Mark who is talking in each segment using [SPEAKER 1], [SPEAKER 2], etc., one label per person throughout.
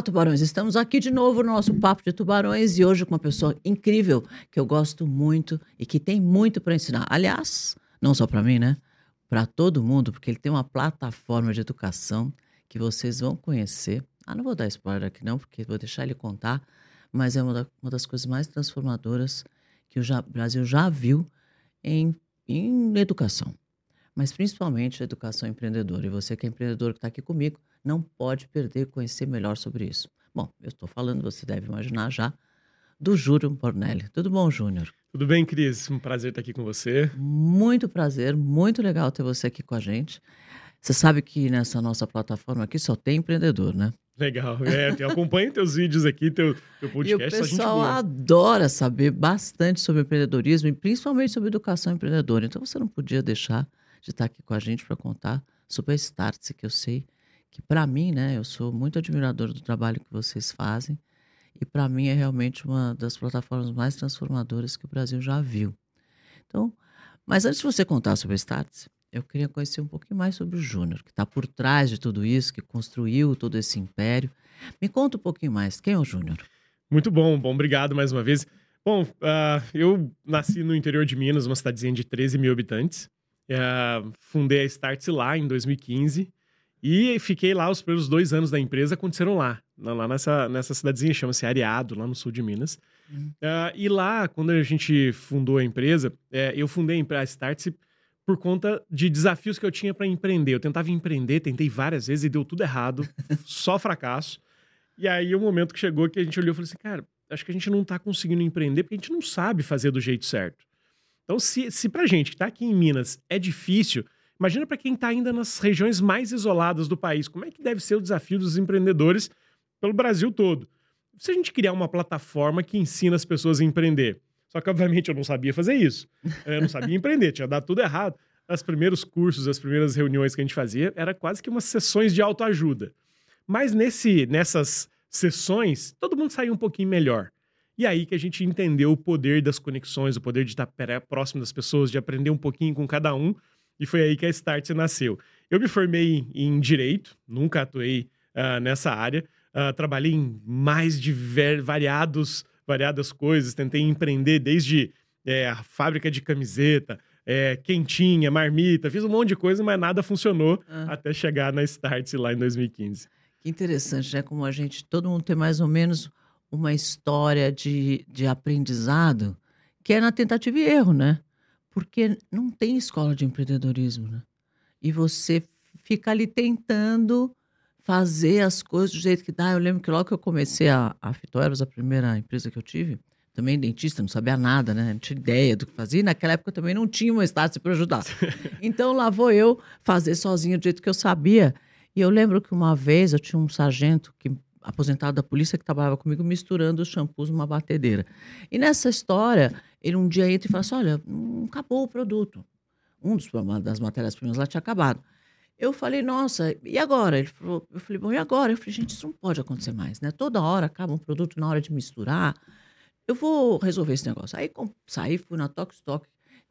[SPEAKER 1] Olá, tubarões. Estamos aqui de novo no nosso Papo de Tubarões e hoje com uma pessoa incrível que eu gosto muito e que tem muito para ensinar. Aliás, não só para mim, né? Para todo mundo, porque ele tem uma plataforma de educação que vocês vão conhecer. Ah, não vou dar spoiler aqui não, porque vou deixar ele contar, mas é uma, da, uma das coisas mais transformadoras que o Brasil já viu em, em educação. Mas principalmente a educação empreendedora. E você que é empreendedor que está aqui comigo, não pode perder conhecer melhor sobre isso. Bom, eu estou falando, você deve imaginar já, do Júlio Bornelli. Tudo bom, Júnior?
[SPEAKER 2] Tudo bem, Cris? Um prazer estar aqui com você.
[SPEAKER 1] Muito prazer, muito legal ter você aqui com a gente. Você sabe que nessa nossa plataforma aqui só tem empreendedor, né?
[SPEAKER 2] Legal. É, eu acompanho teus vídeos aqui, teu, teu podcast.
[SPEAKER 1] E o pessoal adora saber bastante sobre empreendedorismo e principalmente sobre educação empreendedora. Então você não podia deixar de estar aqui com a gente para contar sobre a Startse, que eu sei que para mim, né, eu sou muito admirador do trabalho que vocês fazem e para mim é realmente uma das plataformas mais transformadoras que o Brasil já viu. Então, mas antes de você contar sobre a Startse, eu queria conhecer um pouquinho mais sobre o Júnior, que está por trás de tudo isso, que construiu todo esse império. Me conta um pouquinho mais, quem é o Júnior?
[SPEAKER 2] Muito bom, bom, obrigado mais uma vez. Bom, uh, eu nasci no interior de Minas, uma cidadezinha de 13 mil habitantes. Uh, fundei a Startse lá em 2015. E fiquei lá, os primeiros dois anos da empresa aconteceram lá, lá nessa, nessa cidadezinha, chama-se Areado, lá no sul de Minas. Uhum. Uh, e lá, quando a gente fundou a empresa, é, eu fundei a Startse por conta de desafios que eu tinha para empreender. Eu tentava empreender, tentei várias vezes e deu tudo errado, só fracasso. E aí, o momento que chegou que a gente olhou e falou assim, cara, acho que a gente não está conseguindo empreender porque a gente não sabe fazer do jeito certo. Então, se, se pra gente que está aqui em Minas é difícil, Imagina para quem está ainda nas regiões mais isoladas do país, como é que deve ser o desafio dos empreendedores pelo Brasil todo. Se a gente criar uma plataforma que ensina as pessoas a empreender, só que obviamente eu não sabia fazer isso, eu não sabia empreender, tinha dado tudo errado. Os primeiros cursos, as primeiras reuniões que a gente fazia, era quase que umas sessões de autoajuda. Mas nesse, nessas sessões, todo mundo saía um pouquinho melhor. E aí que a gente entendeu o poder das conexões, o poder de estar próximo das pessoas, de aprender um pouquinho com cada um e foi aí que a Start nasceu. Eu me formei em Direito, nunca atuei uh, nessa área. Uh, trabalhei em mais de variados, variadas coisas. Tentei empreender desde é, a fábrica de camiseta, é, quentinha, marmita. Fiz um monte de coisa, mas nada funcionou ah. até chegar na Start lá em 2015.
[SPEAKER 1] Que interessante, né? Como a gente, todo mundo tem mais ou menos uma história de, de aprendizado que é na tentativa e erro, né? Porque não tem escola de empreendedorismo, né? E você fica ali tentando fazer as coisas do jeito que dá. Eu lembro que logo que eu comecei a, a Fitoeros, a primeira empresa que eu tive, também dentista, não sabia nada, né? Não tinha ideia do que fazia. E naquela época também não tinha uma estátua para ajudar. Então lá vou eu fazer sozinha do jeito que eu sabia. E eu lembro que uma vez eu tinha um sargento que aposentado da polícia que trabalhava comigo misturando os shampoos numa batedeira. E nessa história, ele um dia entra e fala assim: olha, não acabou o produto. Um dos das matérias-primas lá tinha acabado. Eu falei, nossa, e agora? Ele falou, eu falei, bom, e agora? Eu falei, gente, isso não pode acontecer mais, né? Toda hora acaba um produto na hora de misturar. Eu vou resolver esse negócio. Aí saí, fui na Tok Stock,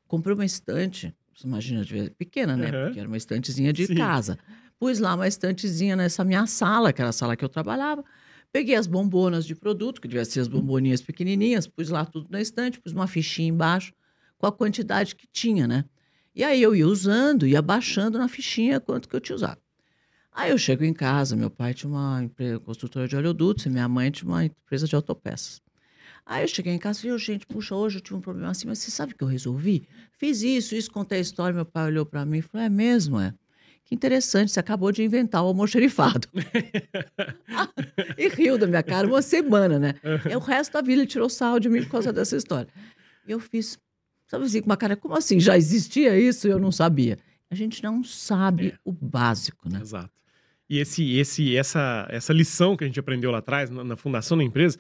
[SPEAKER 1] comprei uma estante, você imagina, pequena, né? Uhum. Porque era uma estantezinha de Sim. casa. Pus lá uma estantezinha nessa minha sala, que era a sala que eu trabalhava. Peguei as bombonas de produto, que devia ser as bomboninhas pequenininhas, pus lá tudo na estante, pus uma fichinha embaixo com a quantidade que tinha, né? E aí eu ia usando, ia baixando na fichinha quanto que eu tinha usado. Aí eu chego em casa, meu pai tinha uma empresa, construtora de oleodutos e minha mãe tinha uma empresa de autopeças. Aí eu cheguei em casa e falei, gente, puxa, hoje eu tive um problema assim, mas você sabe o que eu resolvi? Fiz isso, isso, contei a história, meu pai olhou para mim e falou, é mesmo, é? Que interessante, você acabou de inventar o almoxerifado. e riu da minha cara uma semana, né? E o resto da vida ele tirou sal de mim por causa dessa história. E eu fiz, sabe assim, com uma cara, como assim? Já existia isso e eu não sabia? A gente não sabe é. o básico, né?
[SPEAKER 2] Exato. E esse, esse, essa, essa lição que a gente aprendeu lá atrás, na, na fundação da empresa,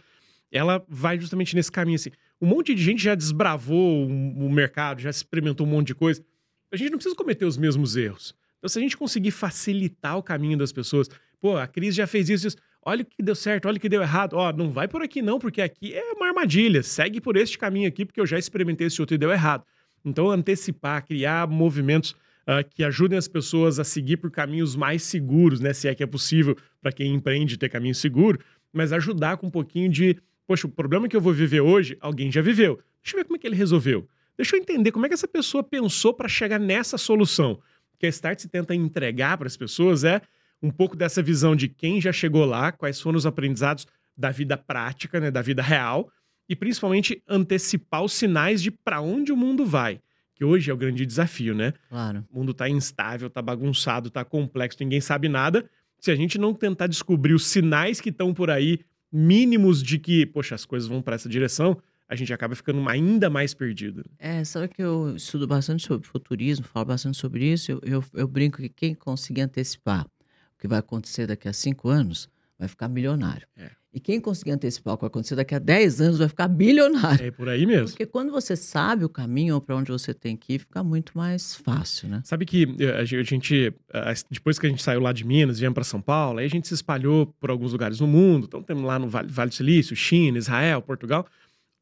[SPEAKER 2] ela vai justamente nesse caminho assim. Um monte de gente já desbravou o, o mercado, já experimentou um monte de coisa. A gente não precisa cometer os mesmos erros. Então, se a gente conseguir facilitar o caminho das pessoas, pô, a Cris já fez isso, isso, olha o que deu certo, olha o que deu errado, ó, não vai por aqui não, porque aqui é uma armadilha, segue por este caminho aqui, porque eu já experimentei esse outro e deu errado. Então, antecipar, criar movimentos uh, que ajudem as pessoas a seguir por caminhos mais seguros, né, se é que é possível para quem empreende ter caminho seguro, mas ajudar com um pouquinho de, poxa, o problema que eu vou viver hoje, alguém já viveu. Deixa eu ver como é que ele resolveu. Deixa eu entender como é que essa pessoa pensou para chegar nessa solução. O que a Start se tenta entregar para as pessoas é um pouco dessa visão de quem já chegou lá, quais foram os aprendizados da vida prática, né, da vida real, e principalmente antecipar os sinais de para onde o mundo vai, que hoje é o grande desafio, né?
[SPEAKER 1] Claro.
[SPEAKER 2] O mundo está instável, está bagunçado, está complexo, ninguém sabe nada. Se a gente não tentar descobrir os sinais que estão por aí, mínimos de que, poxa, as coisas vão para essa direção, a gente acaba ficando ainda mais perdido.
[SPEAKER 1] É, sabe que eu estudo bastante sobre futurismo, falo bastante sobre isso. Eu, eu, eu brinco que quem conseguir antecipar o que vai acontecer daqui a cinco anos vai ficar milionário.
[SPEAKER 2] É.
[SPEAKER 1] E quem conseguir antecipar o que vai acontecer daqui a 10 anos vai ficar bilionário.
[SPEAKER 2] É por aí mesmo.
[SPEAKER 1] Porque quando você sabe o caminho para onde você tem que ir, fica muito mais fácil, né?
[SPEAKER 2] Sabe que eh, a gente, eh, depois que a gente saiu lá de Minas, viemos para São Paulo, aí a gente se espalhou por alguns lugares no mundo. Então temos lá no Vale, vale do Silício, China, Israel, Portugal.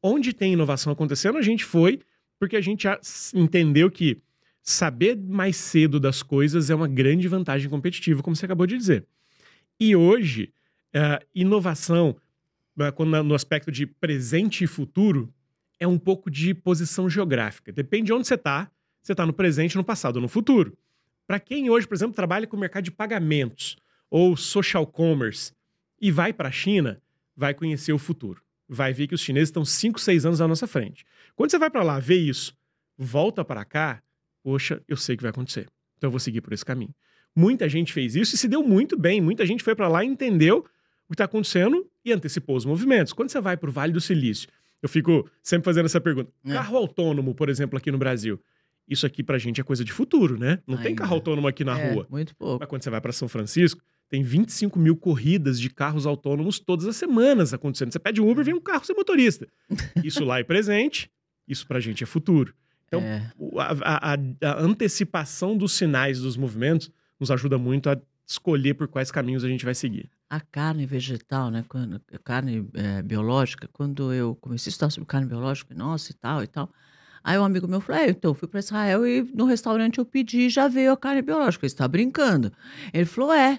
[SPEAKER 2] Onde tem inovação acontecendo, a gente foi porque a gente entendeu que saber mais cedo das coisas é uma grande vantagem competitiva, como você acabou de dizer. E hoje, uh, inovação, uh, quando no aspecto de presente e futuro, é um pouco de posição geográfica. Depende de onde você está, você está no presente, no passado ou no futuro. Para quem hoje, por exemplo, trabalha com o mercado de pagamentos ou social commerce e vai para a China, vai conhecer o futuro. Vai ver que os chineses estão 5, 6 anos à nossa frente. Quando você vai para lá ver isso, volta para cá, poxa, eu sei o que vai acontecer. Então eu vou seguir por esse caminho. Muita gente fez isso e se deu muito bem. Muita gente foi para lá e entendeu o que está acontecendo e antecipou os movimentos. Quando você vai para o Vale do Silício, eu fico sempre fazendo essa pergunta. É. Carro autônomo, por exemplo, aqui no Brasil. Isso aqui pra gente é coisa de futuro, né? Não Ainda. tem carro autônomo aqui na
[SPEAKER 1] é,
[SPEAKER 2] rua.
[SPEAKER 1] Muito pouco.
[SPEAKER 2] Mas quando você vai para São Francisco, tem 25 mil corridas de carros autônomos todas as semanas acontecendo. Você pede um Uber, vem um carro sem motorista. Isso lá é presente, isso pra gente é futuro. Então, é. A, a, a, antecipação dos sinais dos movimentos nos ajuda muito a escolher por quais caminhos a gente vai seguir.
[SPEAKER 1] A carne vegetal, né, quando, carne é, biológica, quando eu comecei a estudar sobre carne biológica, nossa, e tal, e tal, aí um amigo meu falou, é, então, eu fui para Israel e no restaurante eu pedi e já veio a carne biológica, ele está brincando. Ele falou, é.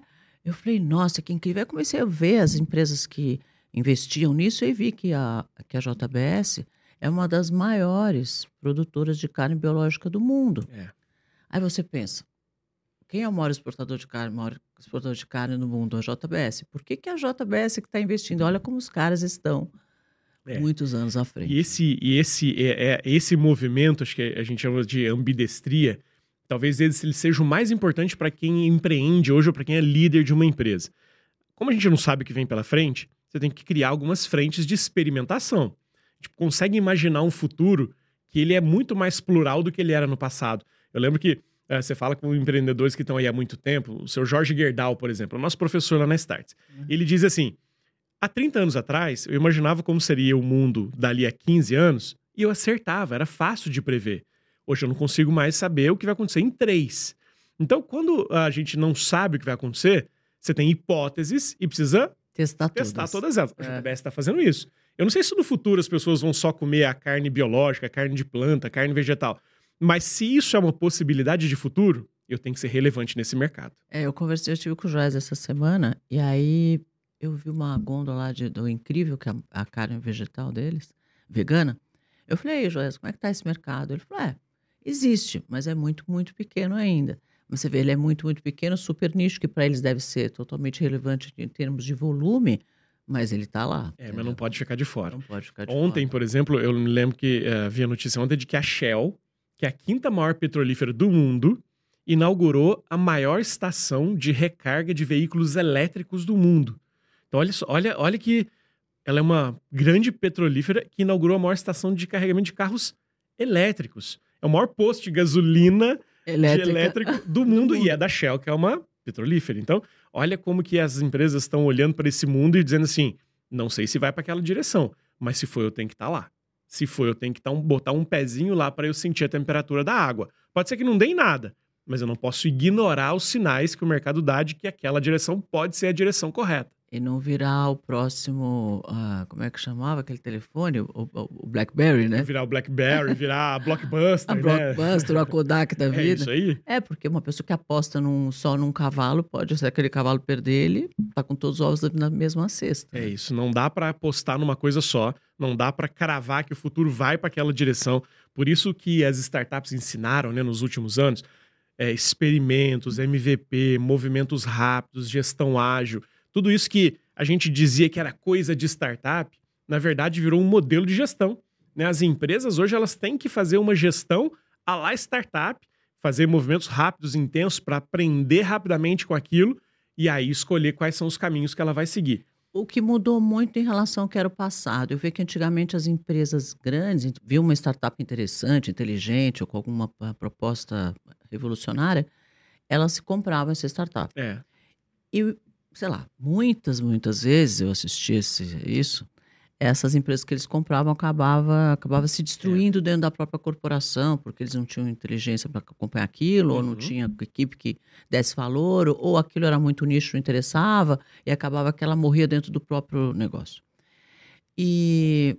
[SPEAKER 1] Eu falei, nossa, que incrível. Aí comecei a ver as empresas que investiam nisso e vi que a, que a JBS é uma das maiores produtoras de carne biológica do mundo.
[SPEAKER 2] É.
[SPEAKER 1] Aí você pensa, quem é o maior exportador de carne, maior exportador de carne no mundo? A JBS. Por que, que a JBS que está investindo? Olha como os caras estão é. muitos anos à frente.
[SPEAKER 2] E esse, e esse, é, é, esse movimento, acho que a gente chama de ambidestria, talvez ele seja o mais importante para quem empreende hoje ou para quem é líder de uma empresa. Como a gente não sabe o que vem pela frente, você tem que criar algumas frentes de experimentação. A gente consegue imaginar um futuro que ele é muito mais plural do que ele era no passado. Eu lembro que é, você fala com empreendedores que estão aí há muito tempo, o seu Jorge Gerdau, por exemplo, o nosso professor lá na Start. Uhum. Ele diz assim: há 30 anos atrás, eu imaginava como seria o mundo dali a 15 anos e eu acertava, era fácil de prever. Hoje eu não consigo mais saber o que vai acontecer em três. Então, quando a gente não sabe o que vai acontecer, você tem hipóteses e precisa
[SPEAKER 1] testar,
[SPEAKER 2] testar todas. todas elas. A JBS é. está fazendo isso. Eu não sei se no futuro as pessoas vão só comer a carne biológica, a carne de planta, a carne vegetal. Mas se isso é uma possibilidade de futuro, eu tenho que ser relevante nesse mercado.
[SPEAKER 1] É, eu conversei, eu estive com o Joás essa semana, e aí eu vi uma gôndola lá de, do incrível, que é a, a carne vegetal deles, vegana. Eu falei, Joás, como é que tá esse mercado? Ele falou, é, existe, mas é muito, muito pequeno ainda. Mas você vê, ele é muito, muito pequeno, super nicho, que para eles deve ser totalmente relevante em termos de volume, mas ele está lá.
[SPEAKER 2] É, entendeu? mas não pode ficar de fora.
[SPEAKER 1] Não pode ficar de
[SPEAKER 2] ontem,
[SPEAKER 1] fora.
[SPEAKER 2] por exemplo, eu me lembro que uh, vi a notícia ontem de que a Shell que é a quinta maior petrolífera do mundo, inaugurou a maior estação de recarga de veículos elétricos do mundo. Então, olha, olha, olha que ela é uma grande petrolífera que inaugurou a maior estação de carregamento de carros elétricos. É o maior posto de gasolina de elétrico do mundo, do mundo, e é da Shell, que é uma petrolífera. Então, olha como que as empresas estão olhando para esse mundo e dizendo assim: não sei se vai para aquela direção, mas se for, eu tenho que estar tá lá. Se for, eu tenho que um, botar um pezinho lá para eu sentir a temperatura da água. Pode ser que não dê em nada, mas eu não posso ignorar os sinais que o mercado dá de que aquela direção pode ser a direção correta.
[SPEAKER 1] E não virar o próximo. ah, como é que chamava aquele telefone? O, o- o Blackberry, né?
[SPEAKER 2] Virar o Blackberry, virar a Blockbuster,
[SPEAKER 1] A
[SPEAKER 2] né?
[SPEAKER 1] Blockbuster, a Kodak da
[SPEAKER 2] É
[SPEAKER 1] vida.
[SPEAKER 2] isso aí.
[SPEAKER 1] É, porque uma pessoa que aposta num- só num cavalo, pode, se aquele cavalo perder, ele tá com todos os ovos na mesma cesta.
[SPEAKER 2] É isso, não dá pra apostar numa coisa só, não dá pra cravar que o futuro vai para aquela direção. Por isso que as startups ensinaram, né, nos últimos anos, é, experimentos, MVP, movimentos rápidos, gestão ágil, tudo isso que a gente dizia que era coisa de startup, na verdade virou um modelo de gestão. Né? As empresas hoje elas têm que fazer uma gestão à la startup, fazer movimentos rápidos, intensos, para aprender rapidamente com aquilo e aí escolher quais são os caminhos que ela vai seguir.
[SPEAKER 1] O que mudou muito em relação ao que era o passado. Eu vejo que antigamente as empresas grandes, viam uma startup interessante, inteligente, ou com alguma ah, proposta revolucionária, elas se compravam essa startup.
[SPEAKER 2] É.
[SPEAKER 1] E, sei lá, muitas, muitas vezes eu assisti esse, isso, essas empresas que eles compravam acabava, acabava se destruindo dentro da própria corporação, porque eles não tinham inteligência para acompanhar aquilo, ou não
[SPEAKER 2] Uhum.
[SPEAKER 1] tinha equipe que desse valor, ou, ou aquilo era muito nicho, não interessava, e acabava que ela morria dentro do próprio negócio. E,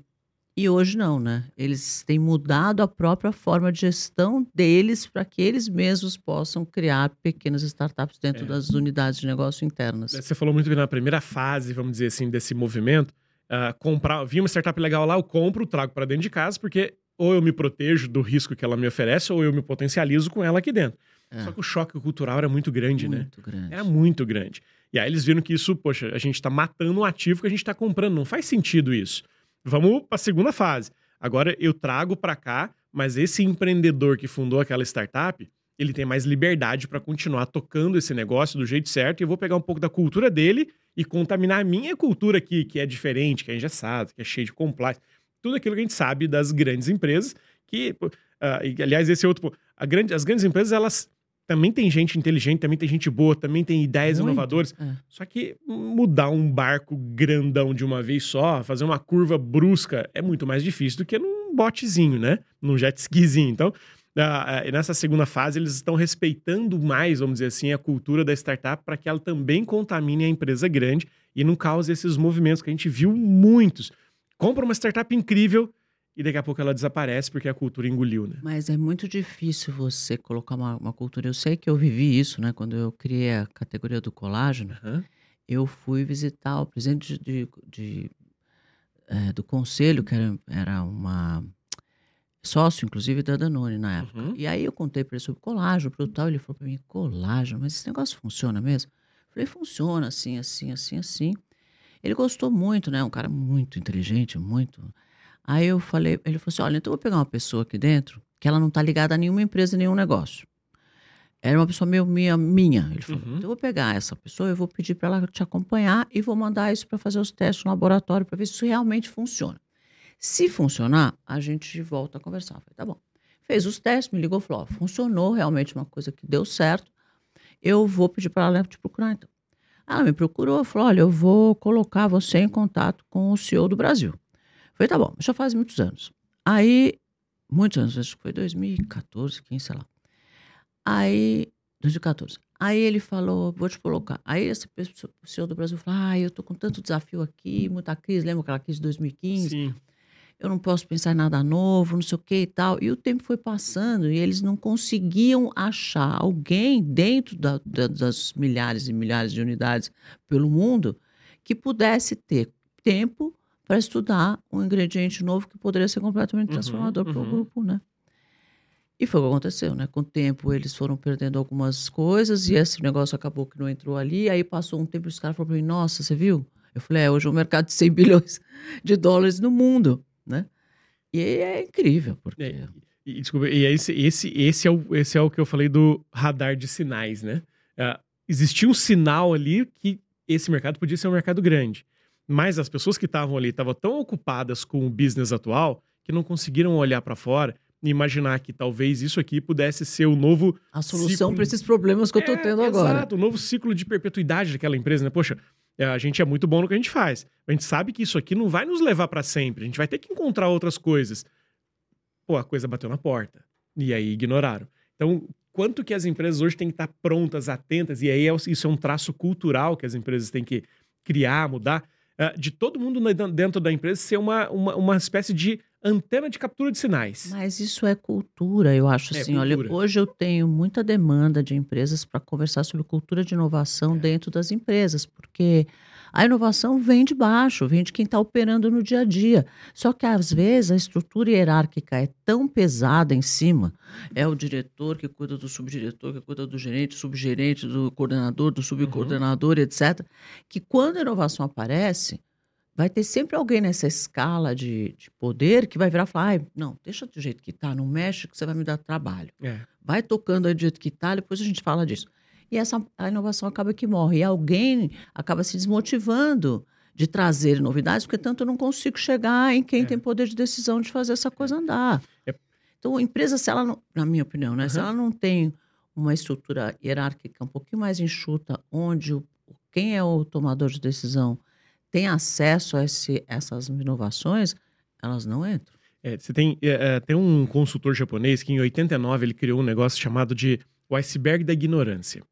[SPEAKER 1] e hoje não, né? Eles têm mudado a própria forma de gestão deles para que eles mesmos possam criar pequenas startups dentro
[SPEAKER 2] É.
[SPEAKER 1] das unidades de negócio internas.
[SPEAKER 2] Você falou muito bem na primeira fase, vamos dizer assim, desse movimento. ah, comprar, vi uma startup legal lá, eu compro, trago para dentro de casa, porque ou eu me protejo do risco que ela me oferece, ou eu me potencializo com ela aqui dentro.
[SPEAKER 1] É,
[SPEAKER 2] Só que o choque cultural era muito grande, né?
[SPEAKER 1] muito grande.
[SPEAKER 2] Era muito grande. E aí eles viram que isso, poxa, a gente tá matando um ativo que a gente tá comprando. Não faz sentido isso. Vamos para a segunda fase. Agora eu trago para cá, mas esse empreendedor que fundou aquela startup, ele tem mais liberdade para continuar tocando esse negócio do jeito certo. E eu vou pegar um pouco da cultura dele e contaminar a minha cultura aqui, que é diferente, que é engessada, que é cheia de compliance. Tudo aquilo que a gente sabe das grandes empresas, que, ah, e, aliás, esse é outro. grande, as grandes empresas, elas também tem gente inteligente, também tem gente boa, também tem ideias
[SPEAKER 1] Muito,
[SPEAKER 2] inovadoras.
[SPEAKER 1] é.
[SPEAKER 2] Só que mudar um barco grandão de uma vez só, fazer uma curva brusca, é muito mais difícil do que num botezinho, né? Num jet skizinho. Então, ah, ah, nessa segunda fase, eles estão respeitando mais, vamos dizer assim, a cultura da startup para que ela também contamine a empresa grande e não cause esses movimentos que a gente viu muitos. Compra uma startup incrível e daqui a pouco ela desaparece porque a cultura engoliu, né?
[SPEAKER 1] Mas é muito difícil você colocar uma, uma cultura. Eu sei que eu vivi isso, né? Quando eu criei a categoria do colágeno,
[SPEAKER 2] Aham.
[SPEAKER 1] eu fui visitar o presidente de, de- eh, do conselho, que era, era uma sócio, inclusive, da Danone na época.
[SPEAKER 2] Uhum.
[SPEAKER 1] E aí eu contei para ele sobre colágeno, produto tal, ele falou para mim, colágeno, mas esse negócio funciona mesmo? Eu falei, funciona, assim, assim, assim, assim. Ele gostou muito, né? Um cara muito inteligente, muito. Aí eu falei, ele falou assim: olha, então eu vou pegar uma pessoa aqui dentro que ela não está ligada a nenhuma empresa, nenhum negócio. Era uma pessoa meio minha, minha. Ele falou:
[SPEAKER 2] Uhum.
[SPEAKER 1] então eu vou pegar essa pessoa, eu vou pedir para ela te acompanhar e vou mandar isso para fazer os testes no laboratório para ver se isso realmente funciona. Se funcionar, a gente volta a conversar. Eu falei, tá bom. Fez os testes, me ligou e falou: ó, funcionou realmente uma coisa que deu certo. Eu vou pedir para ela te procurar então. Ela me procurou, falou: olha, eu vou colocar você em contato com o CEO do Brasil. Falei, tá bom, já faz muitos anos. Aí, muitos anos, acho que foi 2014, 15, sei lá. Aí, 2014. Aí ele falou, vou te colocar. Aí esse pessoa- o CEO do Brasil falou, ah, eu tô com tanto desafio aqui, muita crise, lembra aquela crise de 2015?
[SPEAKER 2] Sim.
[SPEAKER 1] eu não posso pensar em nada novo, não sei o que e tal. E o tempo foi passando e eles não conseguiam achar alguém dentro da- da- das milhares e milhares de unidades pelo mundo que pudesse ter tempo para estudar um ingrediente novo que poderia ser completamente
[SPEAKER 2] Uhum,
[SPEAKER 1] transformador para o
[SPEAKER 2] uhum.
[SPEAKER 1] grupo, né? E foi o que aconteceu, né? Com o tempo eles foram perdendo algumas coisas e esse negócio acabou que não entrou ali. Aí passou um tempo e os caras falaram para mim, nossa, você viu? Eu falei, é, hoje é um mercado de 100 bilhões de dólares no mundo, né? E é incrível, porque...
[SPEAKER 2] É, E, desculpa, e esse, esse, esse, é o, esse é o que eu falei do radar de sinais, né? Ah, existia um sinal ali que esse mercado podia ser um mercado grande. Mas as pessoas que estavam ali estavam tão ocupadas com o business atual que não conseguiram olhar para fora e imaginar que talvez isso aqui pudesse ser o novo
[SPEAKER 1] A solução
[SPEAKER 2] Ciclo-
[SPEAKER 1] para esses problemas que eu estou
[SPEAKER 2] É,
[SPEAKER 1] tendo agora.
[SPEAKER 2] Exato, o novo ciclo de perpetuidade daquela empresa, né? Poxa, é, a gente é muito bom no que a gente faz. A gente sabe que isso aqui não vai nos levar para sempre. A gente vai ter que encontrar outras coisas. Pô, a coisa bateu na porta. E aí ignoraram. Então, quanto que as empresas hoje têm que estar prontas, atentas, e aí é- isso é um traço cultural que as empresas têm que, criar, mudar, de todo mundo dentro da empresa ser uma, uma, uma espécie de antena de captura de sinais.
[SPEAKER 1] Mas isso é cultura, eu acho é, assim. Cultura. Olha, hoje eu tenho muita demanda de empresas para conversar sobre cultura de inovação é. dentro das empresas, porque a inovação vem de baixo, vem de quem está operando no dia a dia. Só que às vezes a estrutura hierárquica é tão pesada em cima, é o diretor que cuida do subdiretor, que cuida do gerente, subgerente, do coordenador, do subcoordenador, uhum. etc., que quando a inovação aparece vai ter sempre alguém nessa escala de, de poder que vai virar e falar: ah, não, deixa do jeito que está, não mexe que você vai me dar trabalho. É. Vai tocando aí do jeito que está, depois a gente fala disso. E essa a inovação acaba que morre. E alguém acaba se desmotivando de trazer novidades, porque tanto eu não consigo chegar em quem é. tem poder de decisão de fazer essa coisa andar. É. Então, a empresa, se ela não, na minha opinião, né, uhum. se ela não tem uma estrutura hierárquica um pouquinho mais enxuta, onde o, quem é o tomador de decisão tem acesso a esse, essas inovações, elas não entram.
[SPEAKER 2] É, você tem, é, é tem um consultor japonês que em 89 ele criou um negócio chamado de o iceberg da ignorância.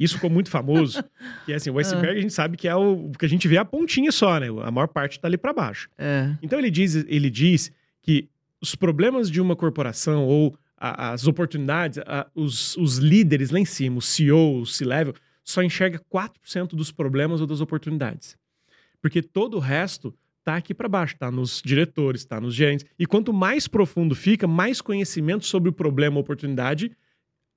[SPEAKER 2] Isso ficou muito famoso, que é assim, o iceberg a gente sabe que é o que a gente vê a pontinha só, né? A maior parte está ali para baixo. É. Então ele diz, ele diz que os problemas de uma corporação ou a, as oportunidades, a, os, os líderes lá em cima, o CEO, o C-level, só enxerga 4% dos problemas ou das oportunidades. Porque todo o resto está aqui para baixo, está nos diretores, está nos gerentes. E quanto mais profundo fica, mais conhecimento sobre o problema ou oportunidade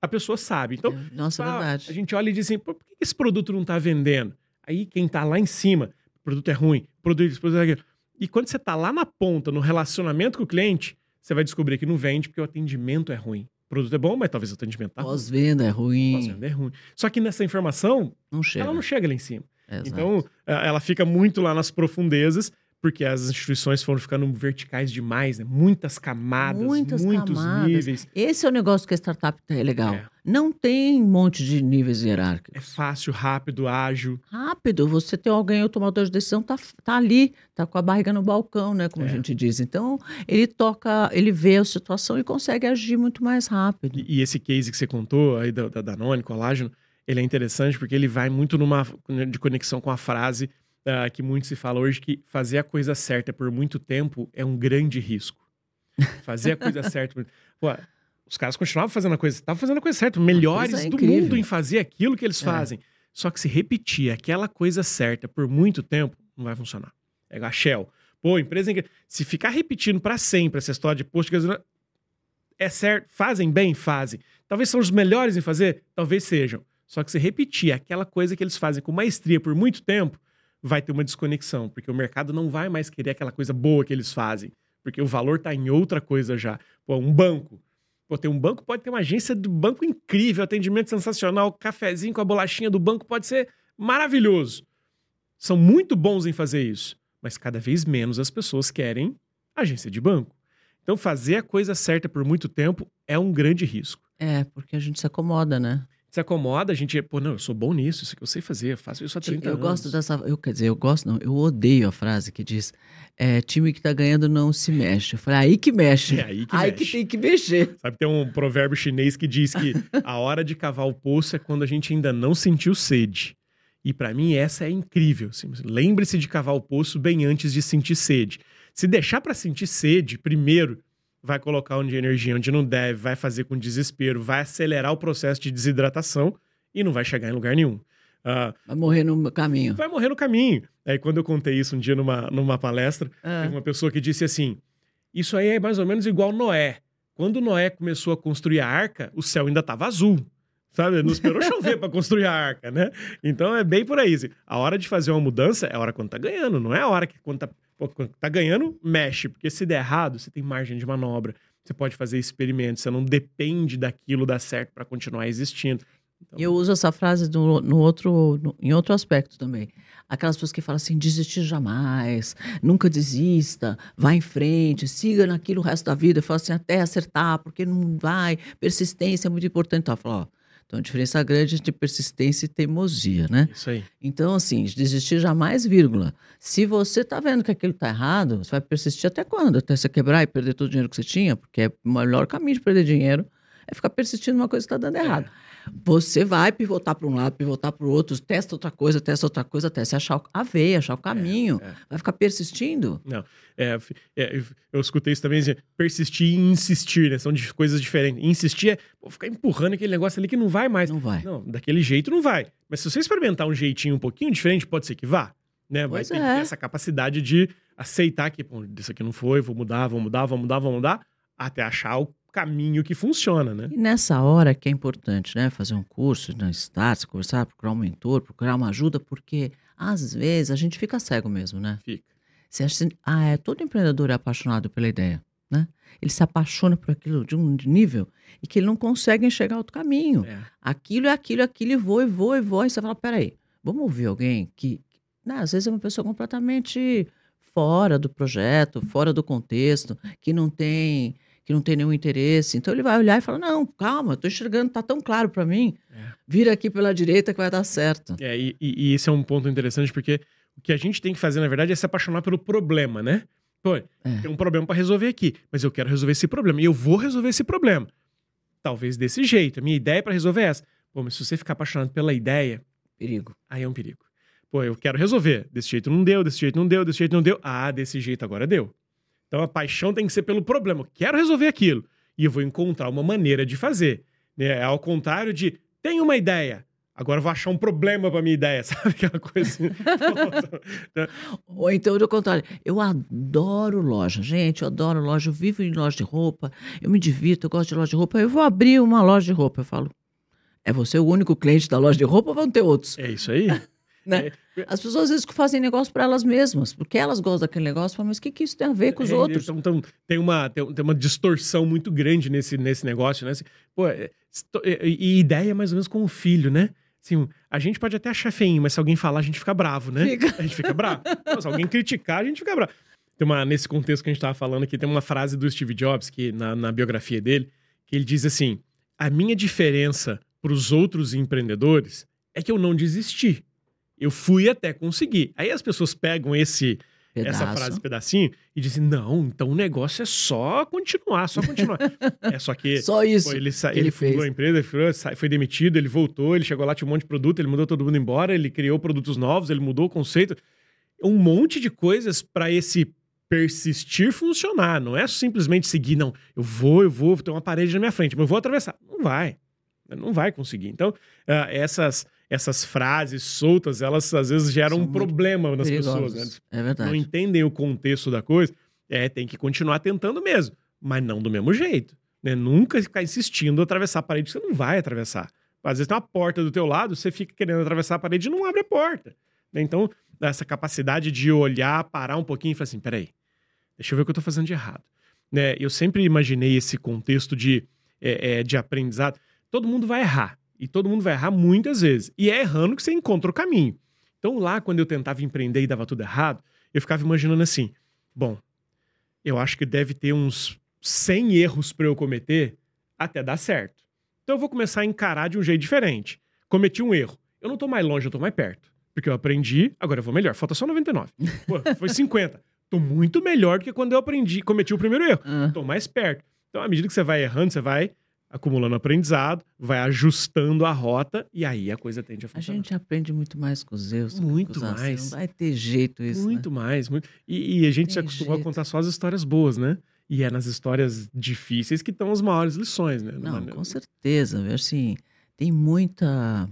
[SPEAKER 2] a pessoa sabe. Então,
[SPEAKER 1] é, Nossa, é verdade.
[SPEAKER 2] a gente olha e diz assim, por que esse produto não está vendendo? Aí quem está lá em cima, o produto é ruim, o produto, o produto é aquilo. E quando você está lá na ponta, no relacionamento com o cliente, você vai descobrir que não vende porque o atendimento é ruim. O produto é bom, mas talvez o atendimento tá
[SPEAKER 1] Pós-venda é ruim.
[SPEAKER 2] Pós-venda é ruim. Só que nessa informação,
[SPEAKER 1] não chega.
[SPEAKER 2] ela não chega lá em cima. Exato. Então, ela fica muito lá nas profundezas, porque as instituições foram ficando verticais demais, né? Muitas camadas, Muitas muitos camadas. níveis.
[SPEAKER 1] Esse é o negócio que a startup é legal. É. Não tem um monte de níveis hierárquicos.
[SPEAKER 2] É fácil, rápido, ágil.
[SPEAKER 1] Rápido. Você tem alguém, o tomador de decisão tá, tá ali, tá com a barriga no balcão, né? Como é. a gente diz. Então, ele toca, ele vê a situação e consegue agir muito mais rápido.
[SPEAKER 2] E, e esse case que você contou aí da, da Danone, colágeno, ele é interessante porque ele vai muito numa de conexão com a frase uh, que muito se fala hoje que fazer a coisa certa por muito tempo é um grande risco. Fazer a coisa certa. Pô, os caras continuavam fazendo a coisa, estavam fazendo a coisa certa, melhores do mundo em fazer aquilo que eles é. fazem. Só que se repetir aquela coisa certa por muito tempo, não vai funcionar. É a Shell. Pô, empresa. Se ficar repetindo para sempre essa história de posto de gasolina, é certo, fazem bem, fazem. Talvez são os melhores em fazer, talvez sejam. Só que se repetir aquela coisa que eles fazem com maestria por muito tempo, vai ter uma desconexão, porque o mercado não vai mais querer aquela coisa boa que eles fazem, porque o valor está em outra coisa já. Pô, um banco. Pô, tem um banco, pode ter uma agência do banco incrível, atendimento sensacional, cafezinho com a bolachinha do banco pode ser maravilhoso. São muito bons em fazer isso, mas cada vez menos as pessoas querem agência de banco. Então, fazer a coisa certa por muito tempo é um grande risco.
[SPEAKER 1] É, porque a gente se acomoda, né?
[SPEAKER 2] Se acomoda, a gente, pô, não, eu sou bom nisso, isso que eu sei fazer, eu faço isso há 30
[SPEAKER 1] eu
[SPEAKER 2] anos.
[SPEAKER 1] Eu gosto dessa, eu, quer dizer, eu gosto, não, eu odeio a frase que diz, é, time que tá ganhando não se mexe. Eu falei, aí que mexe. É aí que aí mexe. que tem que mexer.
[SPEAKER 2] Sabe, tem um provérbio chinês que diz que a hora de cavar o poço é quando a gente ainda não sentiu sede. E para mim essa é incrível. Assim, Lembre-se de cavar o poço bem antes de sentir sede. Se deixar para sentir sede primeiro, vai colocar onde energia onde não deve, vai fazer com desespero, vai acelerar o processo de desidratação e não vai chegar em lugar nenhum.
[SPEAKER 1] Uh, vai morrer no caminho.
[SPEAKER 2] Vai morrer no caminho. Aí quando eu contei isso um dia numa, numa palestra, ah. teve uma pessoa que disse assim: Isso aí é mais ou menos igual Noé. Quando Noé começou a construir a arca, o céu ainda estava azul. Sabe? Não esperou chover para construir a arca, né? Então é bem por aí. Assim. A hora de fazer uma mudança é a hora quando tá ganhando, não é a hora que quando tá Pô, tá ganhando, mexe. Porque se der errado, você tem margem de manobra. Você pode fazer experimentos. Você não depende daquilo dar certo para continuar existindo.
[SPEAKER 1] Então... Eu uso essa frase no, no outro, no, em outro aspecto também. Aquelas pessoas que falam assim: desistir jamais, nunca desista, vá em frente, siga naquilo o resto da vida. Eu falo assim: até acertar, porque não vai. Persistência é muito importante. Então, eu falo, ó, então, a diferença grande entre persistência e teimosia, né?
[SPEAKER 2] Isso aí.
[SPEAKER 1] Então, assim, desistir jamais, vírgula. Se você está vendo que aquilo está errado, você vai persistir até quando? Até você quebrar e perder todo o dinheiro que você tinha? Porque é o melhor caminho de perder dinheiro é ficar persistindo numa coisa que está dando errado. Você vai pivotar para um lado, pivotar para o outro, testa outra coisa, testa outra coisa, até você achar a veia, achar o caminho.
[SPEAKER 2] é.
[SPEAKER 1] Vai ficar persistindo?
[SPEAKER 2] Não, é, é, eu- eu escutei isso também, assim, persistir e insistir, né? São de coisas diferentes. Insistir é pô, ficar empurrando aquele negócio ali que não vai mais.
[SPEAKER 1] Não vai.
[SPEAKER 2] Não, daquele jeito não vai. Mas se você experimentar um jeitinho um pouquinho diferente, pode ser que vá. Né? Vai
[SPEAKER 1] Pois
[SPEAKER 2] ter
[SPEAKER 1] é.
[SPEAKER 2] essa capacidade de aceitar que, pô, isso aqui não foi, vou mudar, vou mudar, vou mudar, vou mudar, até achar o caminho que funciona, né?
[SPEAKER 1] E nessa hora que é importante, né? Fazer um curso na Start, conversar, procurar um mentor, procurar uma ajuda, porque às vezes a gente fica cego mesmo, né?
[SPEAKER 2] Fica.
[SPEAKER 1] Você acha assim, ah, é, todo empreendedor é apaixonado pela ideia, né? Ele se apaixona por aquilo de um nível e que ele não consegue enxergar outro caminho.
[SPEAKER 2] É.
[SPEAKER 1] Aquilo é aquilo, é aquilo, e vou, e vou, e vou. Aí você fala, peraí, vamos ouvir alguém que, né, às vezes é uma pessoa completamente fora do projeto, fora do contexto, que não tem que não tem nenhum interesse. Então ele vai olhar e fala, não, calma, estou enxergando, tá tão claro para mim.
[SPEAKER 2] É.
[SPEAKER 1] Vira aqui pela direita que vai dar certo.
[SPEAKER 2] É, e, e- e esse é um ponto interessante, porque o que a gente tem que fazer, na verdade, é se apaixonar pelo problema, né? Pô, tem um problema pra resolver aqui, mas eu quero resolver esse problema. E eu vou resolver esse problema. Talvez desse jeito. A minha ideia pra resolver é essa. Pô, mas se você ficar apaixonado pela ideia,
[SPEAKER 1] Perigo.
[SPEAKER 2] aí é um perigo. Pô, eu quero resolver. Desse jeito não deu, desse jeito não deu, desse jeito não deu. Ah, desse jeito agora deu. Então a paixão tem que ser pelo problema. Eu quero resolver aquilo. E eu vou encontrar uma maneira de fazer. Né? É ao contrário de, tenho uma ideia. Agora eu vou achar um problema pra minha ideia, sabe? Aquela coisa assim.
[SPEAKER 1] Ou então, do contrário, eu adoro loja. Gente, eu adoro loja, eu vivo em loja de roupa, eu me divirto, eu gosto de loja de roupa. Eu vou abrir uma loja de roupa. Eu falo, é você o único cliente da loja de roupa ou vão ter outros?
[SPEAKER 2] é isso aí.
[SPEAKER 1] Né? As pessoas às vezes fazem negócio para elas mesmas, porque elas gostam daquele negócio, falam, mas o que, que isso tem a ver com os
[SPEAKER 2] É,
[SPEAKER 1] outros?
[SPEAKER 2] Então, então, tem, uma, tem, tem uma distorção muito grande nesse, nesse negócio, né? Assim, pô, é, esto- e, ideia é mais ou menos com o filho, né? Assim, a gente pode até achar feinho, mas se alguém falar, a gente fica bravo, né?
[SPEAKER 1] Fica.
[SPEAKER 2] A gente fica bravo. Se alguém criticar, a gente fica bravo. Tem uma, nesse contexto que a gente tava falando aqui, tem uma frase do Steve Jobs, que na, na biografia dele, que ele diz assim: a minha diferença para os outros empreendedores é que eu não desisti. Eu fui até conseguir. Aí as pessoas pegam esse, essa
[SPEAKER 1] Pedaço.
[SPEAKER 2] frase, pedacinho, e dizem: não, então o negócio é só continuar, só continuar. é só que.
[SPEAKER 1] Só isso.
[SPEAKER 2] pô, ele, sa- ele
[SPEAKER 1] ele fez.
[SPEAKER 2] a empresa, ele foi, demitido, ele voltou, ele chegou lá, tinha um monte de produto, ele mandou todo mundo embora, ele criou produtos novos, ele mudou o conceito. Um monte de coisas para esse persistir funcionar. Não é simplesmente seguir, não. Eu vou, eu vou, tem uma parede na minha frente, mas eu vou atravessar. Não vai. Não vai conseguir. Então, ah, essas, essas frases soltas, elas às vezes geram
[SPEAKER 1] São
[SPEAKER 2] um problema nas
[SPEAKER 1] Perigosos.
[SPEAKER 2] pessoas, né?
[SPEAKER 1] É
[SPEAKER 2] não
[SPEAKER 1] verdade.
[SPEAKER 2] entendem o contexto da coisa, é, tem que continuar tentando mesmo, mas não do mesmo jeito. Né? Nunca ficar insistindo em atravessar a parede, você não vai atravessar. Às vezes tem uma porta do teu lado, você fica querendo atravessar a parede e não abre a porta. né? Então, essa capacidade de olhar, parar um pouquinho e falar assim, peraí, deixa eu ver o que eu tô fazendo de errado. Né? Eu sempre imaginei esse contexto de, é, é, de aprendizado. Todo mundo vai errar. E todo mundo vai errar muitas vezes. E é errando que você encontra o caminho. Então, lá, quando eu tentava empreender e dava tudo errado, eu ficava imaginando assim: bom, eu acho que deve ter uns 100 erros para eu cometer até dar certo. Então, eu vou começar a encarar de um jeito diferente. Cometi um erro. Eu não tô mais longe, eu tô mais perto. Porque eu aprendi, agora eu vou melhor. Falta só 99. Pô, foi 50. Tô muito melhor do que quando eu aprendi, cometi o primeiro erro.
[SPEAKER 1] Ah,
[SPEAKER 2] Tô mais perto. Então, à medida que você vai errando, você vai acumulando aprendizado, vai ajustando a rota e aí a coisa tende a
[SPEAKER 1] a
[SPEAKER 2] funcionar.
[SPEAKER 1] gente aprende muito mais com os erros.
[SPEAKER 2] Muito
[SPEAKER 1] com os
[SPEAKER 2] mais.
[SPEAKER 1] Não vai ter jeito isso,
[SPEAKER 2] Muito
[SPEAKER 1] né?
[SPEAKER 2] mais, muito. E, e a gente se acostumou a
[SPEAKER 1] jeito.
[SPEAKER 2] contar só as histórias boas, né? E é nas histórias difíceis que estão as maiores lições, né?
[SPEAKER 1] Não,
[SPEAKER 2] Mano,
[SPEAKER 1] com certeza. Assim, tem muita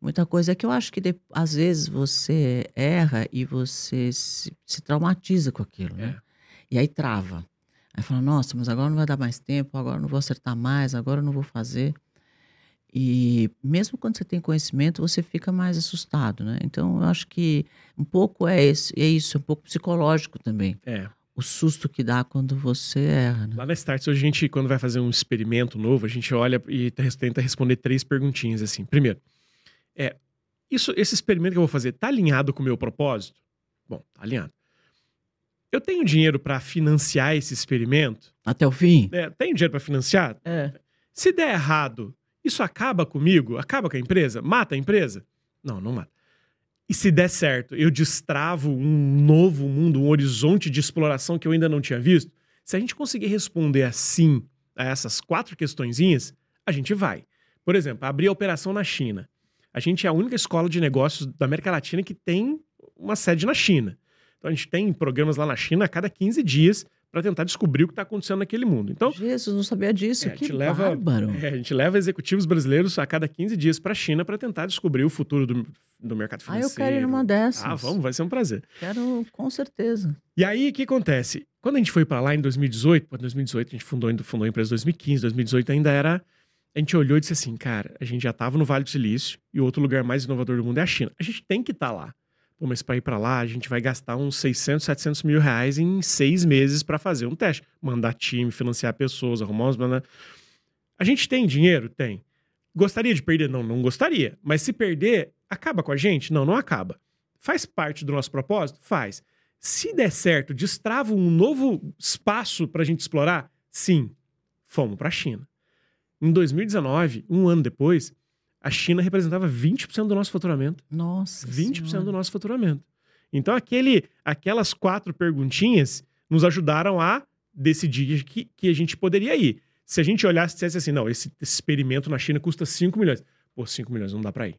[SPEAKER 1] muita coisa que eu acho que de- às vezes você erra e você se, se traumatiza com aquilo, né?
[SPEAKER 2] É.
[SPEAKER 1] E aí trava. Aí fala, nossa, mas agora não vai dar mais tempo, agora não vou acertar mais, agora não vou fazer. E mesmo quando você tem conhecimento, você fica mais assustado, né? Então, eu acho que um pouco é, esse, é isso, um pouco psicológico também.
[SPEAKER 2] É.
[SPEAKER 1] O susto que dá quando você erra, né?
[SPEAKER 2] Lá na Starts, hoje a gente, quando vai fazer um experimento novo, a gente olha e te- tenta responder três perguntinhas assim. Primeiro, é, isso, esse experimento que eu vou fazer tá alinhado com o meu propósito? Bom, tá alinhado. Eu tenho dinheiro para financiar esse experimento?
[SPEAKER 1] Até o fim.
[SPEAKER 2] É, tenho dinheiro para financiar?
[SPEAKER 1] É.
[SPEAKER 2] Se der errado, isso acaba comigo? Acaba com a empresa? Mata a empresa? Não, não mata. E se der certo, eu destravo um novo mundo, um horizonte de exploração que eu ainda não tinha visto? Se a gente conseguir responder assim a essas quatro questõezinhas, A gente vai. Por exemplo, abrir a operação na China. A gente é a única escola de negócios da América Latina que tem uma sede na China. Então a gente tem programas lá na China a cada 15 dias para tentar descobrir o que está acontecendo naquele mundo. Então,
[SPEAKER 1] Jesus, não sabia disso.
[SPEAKER 2] é, a,
[SPEAKER 1] que
[SPEAKER 2] gente leva,
[SPEAKER 1] bárbaro.
[SPEAKER 2] é, a gente leva executivos brasileiros a cada 15 dias para a China para tentar descobrir o futuro do, do mercado
[SPEAKER 1] Ah,
[SPEAKER 2] financeiro.
[SPEAKER 1] eu quero ir numa dessas.
[SPEAKER 2] Ah, vamos, vai ser um prazer.
[SPEAKER 1] Quero, com certeza.
[SPEAKER 2] E aí, o que acontece? Quando a gente foi para lá em 2018, pô, 2018 a gente fundou, fundou a empresa em 2015, 2018 ainda era. A gente olhou e disse assim, cara, a gente já estava no Vale do Silício e o outro lugar mais inovador do mundo é a China. A gente tem que estar lá. Pô, mas para ir para lá, a gente vai gastar uns 600, 700 mil reais em seis meses para fazer um teste. Mandar time, financiar pessoas, arrumar uns. A gente tem dinheiro? Tem. Gostaria de perder? Não, não gostaria. Mas se perder, acaba com a gente? Não, não acaba. Faz parte do nosso propósito? Faz. Se der certo, destrava um novo espaço para a gente explorar? Sim. Fomos para a China. Em 2019, um ano depois, a China representava 20% do nosso faturamento.
[SPEAKER 1] Nossa
[SPEAKER 2] 20%
[SPEAKER 1] Senhora.
[SPEAKER 2] do nosso faturamento. Então, aquele, aquelas quatro perguntinhas nos ajudaram a decidir que, que a gente poderia ir. Se a gente olhasse e dissesse assim, não, esse, esse experimento na China custa 5 milhões. Pô, 5 milhões não dá para ir.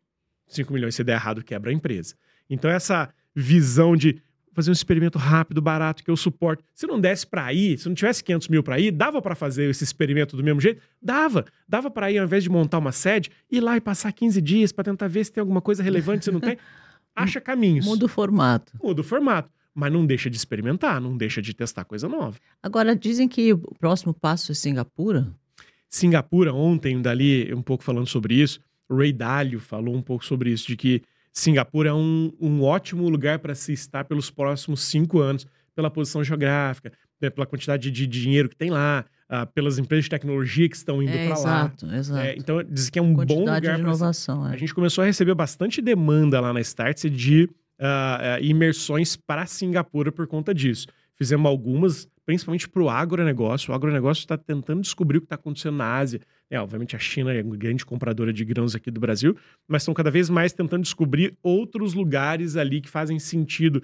[SPEAKER 2] 5 milhões, se der errado, quebra a empresa. Então, essa visão de fazer um experimento rápido, barato, que eu suporto. Se não desse para ir, se não tivesse 500 mil para ir, dava para fazer esse experimento do mesmo jeito? Dava. Dava para ir, ao invés de montar uma sede, ir lá e passar 15 dias para tentar ver se tem alguma coisa relevante, se não tem. Acha caminhos.
[SPEAKER 1] Muda o formato.
[SPEAKER 2] Muda o formato. Mas não deixa de experimentar, não deixa de testar coisa nova.
[SPEAKER 1] Agora, dizem que o próximo passo é Singapura.
[SPEAKER 2] Singapura, ontem, dali, um pouco falando sobre isso, o Ray Dalio falou um pouco sobre isso, de que Singapura é um, um ótimo lugar para se estar pelos próximos cinco anos, pela posição geográfica, né, pela quantidade de dinheiro que tem lá, ah, pelas empresas de tecnologia que estão indo
[SPEAKER 1] É,
[SPEAKER 2] para lá.
[SPEAKER 1] exato, exato.
[SPEAKER 2] É, então, diz que é um bom lugar
[SPEAKER 1] de inovação.
[SPEAKER 2] A
[SPEAKER 1] É.
[SPEAKER 2] gente começou a receber bastante demanda lá na Startse de ah, ah, imersões para Singapura por conta disso. Fizemos algumas, principalmente para o agronegócio. O agronegócio está tentando descobrir o que está acontecendo na Ásia. É, obviamente, a China é grande compradora de grãos aqui do Brasil, mas estão cada vez mais tentando descobrir outros lugares ali que fazem sentido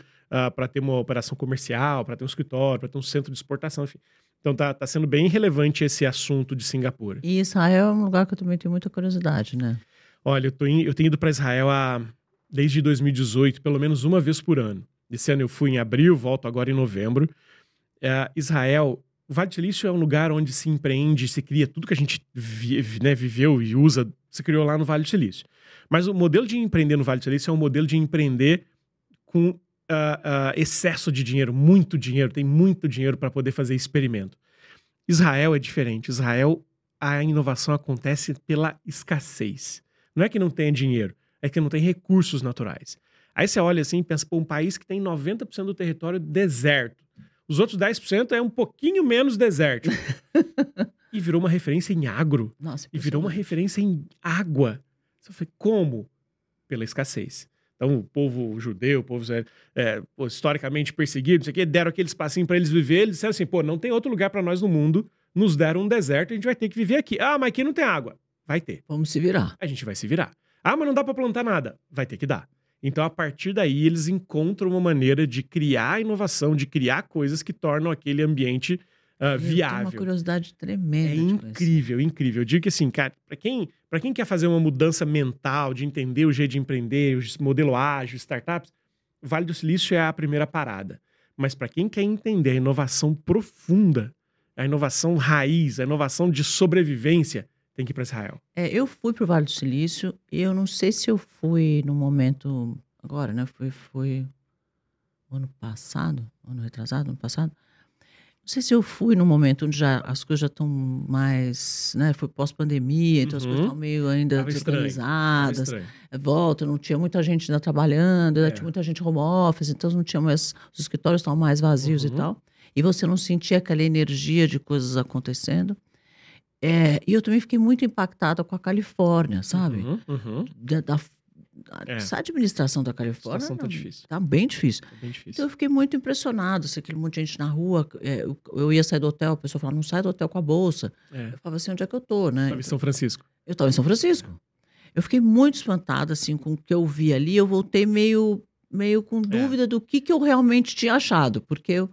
[SPEAKER 2] para ter uma operação comercial, para ter um escritório, para ter um centro de exportação, enfim. Então tá, tá sendo bem relevante esse assunto de Singapura.
[SPEAKER 1] E Israel é um lugar que eu também tenho muita curiosidade, né?
[SPEAKER 2] Olha, eu, tô in- eu tenho ido para Israel há, desde 2018, pelo menos uma vez por ano. Esse ano eu fui em abril, volto agora em novembro. É, Israel, o Vale do Silício é um lugar onde se empreende, se cria tudo que a gente vi- né, viveu e usa, se criou lá no Vale do Silício. Mas o modelo de empreender no Vale do Silício é um modelo de empreender com ah, ah, excesso de dinheiro, muito dinheiro, tem muito dinheiro para poder fazer experimento. Israel é diferente. Israel, a inovação acontece pela escassez. Não é que não tenha dinheiro, é que não tem recursos naturais. Aí você olha assim e pensa, pô, um país que tem 90% do território deserto. Os outros 10% é um pouquinho menos deserto. e virou uma referência em agro.
[SPEAKER 1] Nossa,
[SPEAKER 2] E virou uma referência em água. Você fala, como? Pela escassez. Então, o povo judeu, o povo é, pô, historicamente perseguido, não sei o quê, deram aquele espacinho para eles viver. Eles disseram assim: pô, não tem outro lugar para nós no mundo. Nos deram um deserto, a gente vai ter que viver aqui. Ah, mas aqui não tem água. Vai ter.
[SPEAKER 1] Vamos se virar.
[SPEAKER 2] A gente vai se virar. Ah, mas não dá para plantar nada. Vai ter que dar. Então, a partir daí, eles encontram uma maneira de criar inovação, de criar coisas que tornam aquele ambiente ah,
[SPEAKER 1] Eu tenho uma
[SPEAKER 2] viável.
[SPEAKER 1] curiosidade tremenda.
[SPEAKER 2] É incrível, incrível. Eu digo que assim, cara, para quem, pra quem quer fazer uma mudança mental, de entender o jeito de empreender, o modelo ágil, startups, Vale do Silício é a primeira parada. Mas para quem quer entender a inovação profunda, a inovação raiz, a inovação de sobrevivência, tem que ir para Israel.
[SPEAKER 1] É, eu fui para o Vale do Silício eu não sei se eu fui no momento agora, né? Foi, foi ano passado, ano retrasado, ano passado. Não sei se eu fui no momento onde já as coisas já estão mais, né? Foi pós-pandemia, então as
[SPEAKER 2] Uhum.
[SPEAKER 1] coisas estão meio ainda
[SPEAKER 2] Tava estranho, Tava
[SPEAKER 1] desorganizadas.
[SPEAKER 2] estranho.
[SPEAKER 1] Volta, não tinha muita gente ainda trabalhando, ainda
[SPEAKER 2] É.
[SPEAKER 1] tinha muita gente home office, então não tinha mais, os escritórios estavam mais vazios
[SPEAKER 2] Uhum.
[SPEAKER 1] e tal. E você não sentia aquela energia de coisas acontecendo. É, e eu também fiquei muito impactada com a Califórnia, sabe?
[SPEAKER 2] Uhum, uhum.
[SPEAKER 1] Da, da-
[SPEAKER 2] É.
[SPEAKER 1] essa administração da Califórnia
[SPEAKER 2] situação tá difícil.
[SPEAKER 1] tá bem difícil.
[SPEAKER 2] É bem difícil.
[SPEAKER 1] Então eu fiquei muito impressionado, assim, aquele monte de gente na rua. é, eu, eu ia sair do hotel, a pessoa falava, não sai do hotel com a bolsa.
[SPEAKER 2] É.
[SPEAKER 1] Eu falava assim, onde é que eu tô, né?
[SPEAKER 2] Tava em São Francisco.
[SPEAKER 1] Eu estava em São Francisco. Eu fiquei muito espantada assim com o que eu vi ali. Eu voltei meio, meio com dúvida do que, que eu realmente tinha achado, porque eu,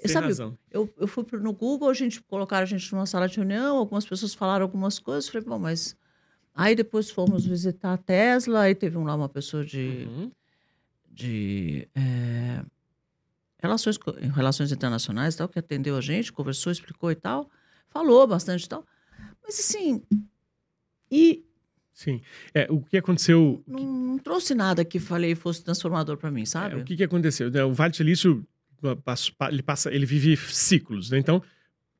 [SPEAKER 2] Sem
[SPEAKER 1] sabe,
[SPEAKER 2] razão.
[SPEAKER 1] eu, eu fui pro- no Google, a gente colocaram a gente numa sala de reunião, algumas pessoas falaram algumas coisas, falei, bom, mas. Aí depois fomos visitar a Tesla, aí teve lá uma pessoa de,
[SPEAKER 2] Uhum.
[SPEAKER 1] de é, relações, relações internacionais e tal, que atendeu a gente, conversou, explicou e tal, falou bastante e tal. Mas assim, e
[SPEAKER 2] Sim. É, o que aconteceu.
[SPEAKER 1] não, não trouxe nada que falei fosse transformador para mim, sabe?
[SPEAKER 2] É, o que, que aconteceu? né, O Vale Silício ele, passa, ele vive ciclos. Né? Então,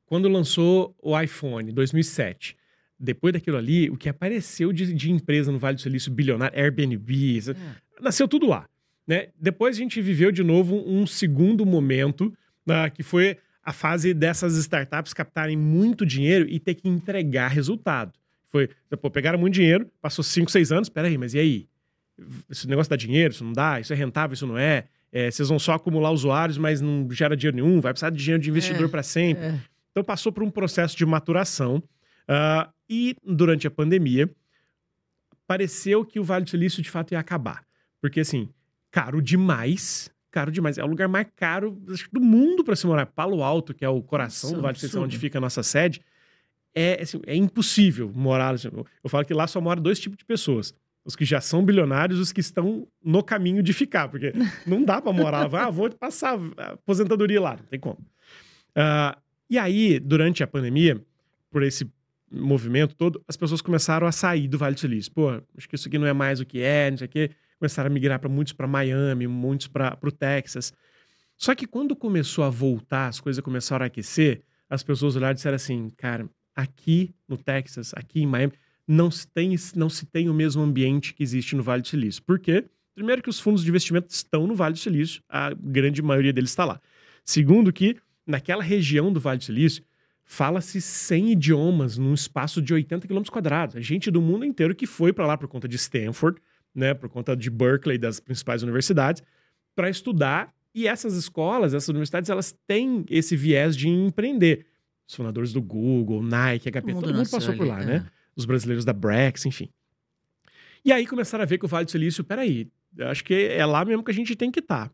[SPEAKER 2] quando lançou o iPhone, 2007, depois daquilo ali, o que apareceu de, de empresa no Vale do Silício bilionário, Airbnb,
[SPEAKER 1] É.
[SPEAKER 2] nasceu tudo lá. Né? Depois a gente viveu de novo um segundo momento, ah, que foi a fase dessas startups captarem muito dinheiro e ter que entregar resultado. Foi, pô, pegaram muito dinheiro, passou 5, 6 anos, peraí, mas e aí? Esse negócio dá dinheiro, isso não dá? Isso é rentável, isso não é? É, vocês vão só acumular usuários, mas não gera dinheiro nenhum, vai precisar de dinheiro de investidor
[SPEAKER 1] É,
[SPEAKER 2] para sempre.
[SPEAKER 1] É.
[SPEAKER 2] Então passou por um processo de maturação ah, e durante a pandemia pareceu que o Vale do Silício de fato ia acabar. Porque assim, caro demais, caro demais. É o lugar mais caro do mundo para se morar. Palo Alto, que é o coração
[SPEAKER 1] Nossa,
[SPEAKER 2] do Vale do Silício, onde
[SPEAKER 1] absurdo.
[SPEAKER 2] fica a nossa sede, é, assim, é impossível morar. assim, eu- Eu falo que lá só moram dois tipos de pessoas. Os que já são bilionários os que estão no caminho de ficar. Porque não dá para morar. Ah, vou passar a aposentadoria lá. Não tem como. Ah, e aí, durante a pandemia, por esse movimento todo, as pessoas começaram a sair do Vale do Silício. Pô, acho que isso aqui não é mais o que é, não sei o quê. Começaram a migrar para muitos para Miami, muitos para o Texas. Só que quando começou a voltar, as coisas começaram a aquecer, as pessoas olharam e disseram assim, cara, aqui no Texas, aqui em Miami, não se tem, não se tem o mesmo ambiente que existe no Vale do Silício. Por quê? Primeiro que os fundos de investimento estão no Vale do Silício, a grande maioria deles está lá. Segundo que naquela região do Vale do Silício, fala-se 100 idiomas num espaço de 80 km quadrados. A gente do mundo inteiro que foi para lá por conta de Stanford, né, por conta de Berkeley, das principais universidades, para estudar. E essas escolas, essas universidades, elas têm esse viés de empreender. Os fundadores do Google, Nike, HP, todo mundo, passou por lá,
[SPEAKER 1] ali,
[SPEAKER 2] né? Os brasileiros da Brex, enfim. E aí começaram a ver que o Vale do Silício, peraí, acho que é lá mesmo que a gente tem que estar.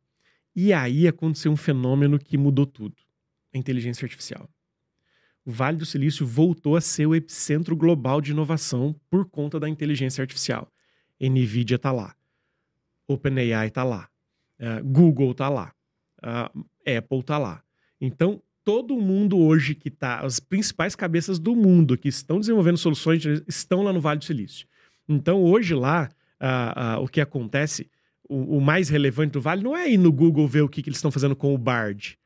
[SPEAKER 2] E aí aconteceu um fenômeno que mudou tudo: a inteligência artificial. O Vale do Silício voltou a ser o epicentro global de inovação por conta da inteligência artificial. Nvidia está lá, OpenAI está lá, eh, Google está lá, a Apple está lá. Então, todo mundo hoje que está, as principais cabeças do mundo que estão desenvolvendo soluções estão lá no Vale do Silício. Então, hoje lá, ah, ah, o que acontece, o, o mais relevante do Vale não é ir no Google ver o que, que eles estão fazendo com o Bard.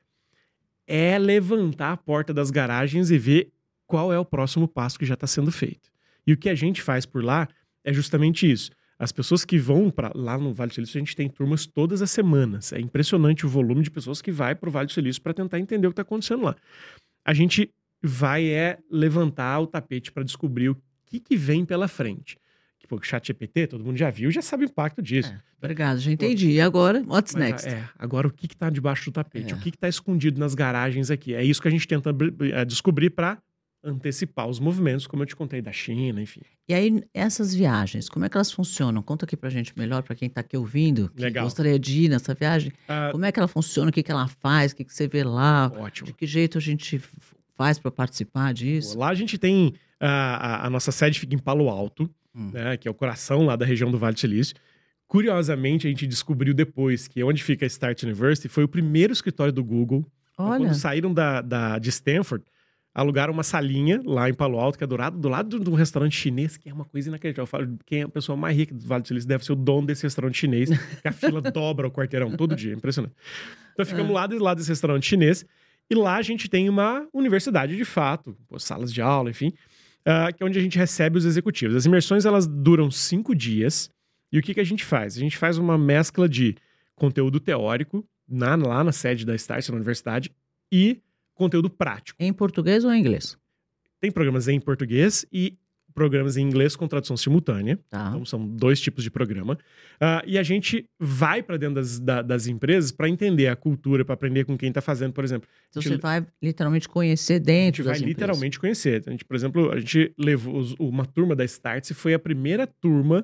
[SPEAKER 2] É levantar a porta das garagens e ver qual é o próximo passo que já está sendo feito. E o que a gente faz por lá é justamente isso. As pessoas que vão para lá no Vale do Silício, a gente tem turmas todas as semanas. É impressionante o volume de pessoas que vai para o Vale do Silício para tentar entender o que está acontecendo lá. A gente vai é levantar o tapete para descobrir o que, que vem pela frente. Que, pô, chat GPT, todo mundo já viu, já sabe o impacto disso.
[SPEAKER 1] É, obrigado, já entendi. E agora, what's
[SPEAKER 2] Mas,
[SPEAKER 1] next?
[SPEAKER 2] é, agora o que está debaixo do tapete?
[SPEAKER 1] É.
[SPEAKER 2] O que está escondido nas garagens aqui? É isso que a gente tenta eh, descobrir para antecipar os movimentos, como eu te contei, da China, enfim.
[SPEAKER 1] E aí, essas viagens, como é que elas funcionam? Conta aqui pra gente melhor, pra quem tá aqui ouvindo, que
[SPEAKER 2] Legal.
[SPEAKER 1] gostaria de ir nessa viagem.
[SPEAKER 2] Ah,
[SPEAKER 1] Como é que ela funciona? O que, que ela faz? O que, que você vê lá?
[SPEAKER 2] ótimo.
[SPEAKER 1] De que jeito a gente faz pra participar disso?
[SPEAKER 2] Lá a gente tem a, a- a nossa sede fica em Palo Alto,
[SPEAKER 1] Hum.
[SPEAKER 2] né, que é o coração lá da região do Vale do Silício. Curiosamente, a gente descobriu depois que onde fica a Start University foi o primeiro escritório do Google. Então,
[SPEAKER 1] Olha,
[SPEAKER 2] Quando saíram da, da- de Stanford, alugaram uma salinha lá em Palo Alto, que é do lado, do lado de um restaurante chinês, que é uma coisa inacreditável. Eu falo, quem é a pessoa mais rica do Vale do Silício deve ser o dono desse restaurante chinês, que a fila dobra o quarteirão todo dia. Impressionante. Então ficamos
[SPEAKER 1] É.
[SPEAKER 2] lá do lado desse restaurante chinês, e lá a gente tem uma universidade de fato, salas de aula, enfim, ah, que é onde a gente recebe os executivos. As imersões elas duram cinco dias. E o que, que a gente faz? A gente faz uma mescla de conteúdo teórico na- lá na sede da Start, na universidade, e conteúdo prático.
[SPEAKER 1] em português ou em inglês?
[SPEAKER 2] Tem programas em português e programas em inglês com tradução simultânea.
[SPEAKER 1] Tá.
[SPEAKER 2] Então, são dois tipos de programa. Ah, e a gente vai para dentro das, da- das empresas para entender a cultura, para aprender com quem está fazendo, por exemplo.
[SPEAKER 1] Então você vai literalmente conhecer
[SPEAKER 2] A gente
[SPEAKER 1] dentro
[SPEAKER 2] vai literalmente conhecer. A gente, por exemplo, a gente levou uma turma da Startse, foi a primeira turma.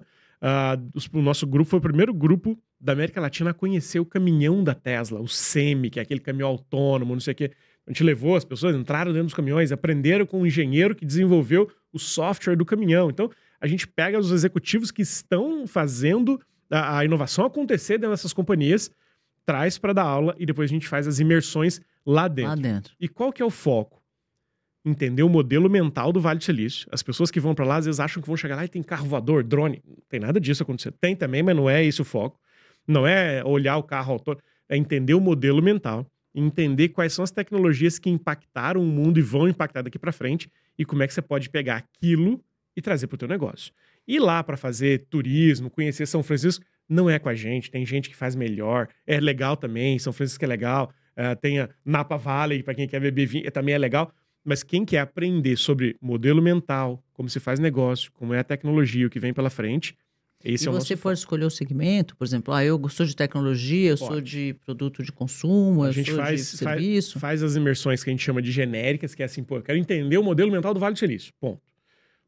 [SPEAKER 2] os- o nosso grupo foi o primeiro grupo da América Latina a conhecer o caminhão da Tesla, o Semi, que é aquele caminhão autônomo, não sei o quê. A gente levou as pessoas, entraram dentro dos caminhões, aprenderam com o engenheiro que desenvolveu o software do caminhão. Então, a gente pega os executivos que estão fazendo a, a inovação acontecer dentro dessas companhias, traz para dar aula e depois a gente faz as imersões lá dentro.
[SPEAKER 1] Lá dentro.
[SPEAKER 2] E qual que é o foco? Entender o modelo mental do Vale do Silício. As pessoas que vão para lá às vezes acham que vão chegar lá e tem carro voador, drone. Não tem nada disso acontecendo. Tem também, mas não é esse o foco. Não é olhar o carro autônomo, é entender o modelo mental, entender quais são as tecnologias que impactaram o mundo e vão impactar daqui para frente e como é que você pode pegar aquilo e trazer para o teu negócio. Ir lá para fazer turismo, conhecer São Francisco, não é com a gente. Tem gente que faz melhor. É legal também. São Francisco é legal. Uh, tem a Napa Valley, para quem quer beber vinho, também é legal. Mas quem quer aprender sobre modelo mental, como se faz negócio, como é a tecnologia, o que vem pela frente, esse
[SPEAKER 1] e
[SPEAKER 2] é
[SPEAKER 1] você for escolher o segmento, por exemplo, ah, eu sou de tecnologia, eu
[SPEAKER 2] Pode.
[SPEAKER 1] sou de produto de consumo,
[SPEAKER 2] A gente faz, faz, faz as imersões que a gente chama de genéricas, que é assim, pô, eu quero entender o modelo mental do Vale do Silício, ponto.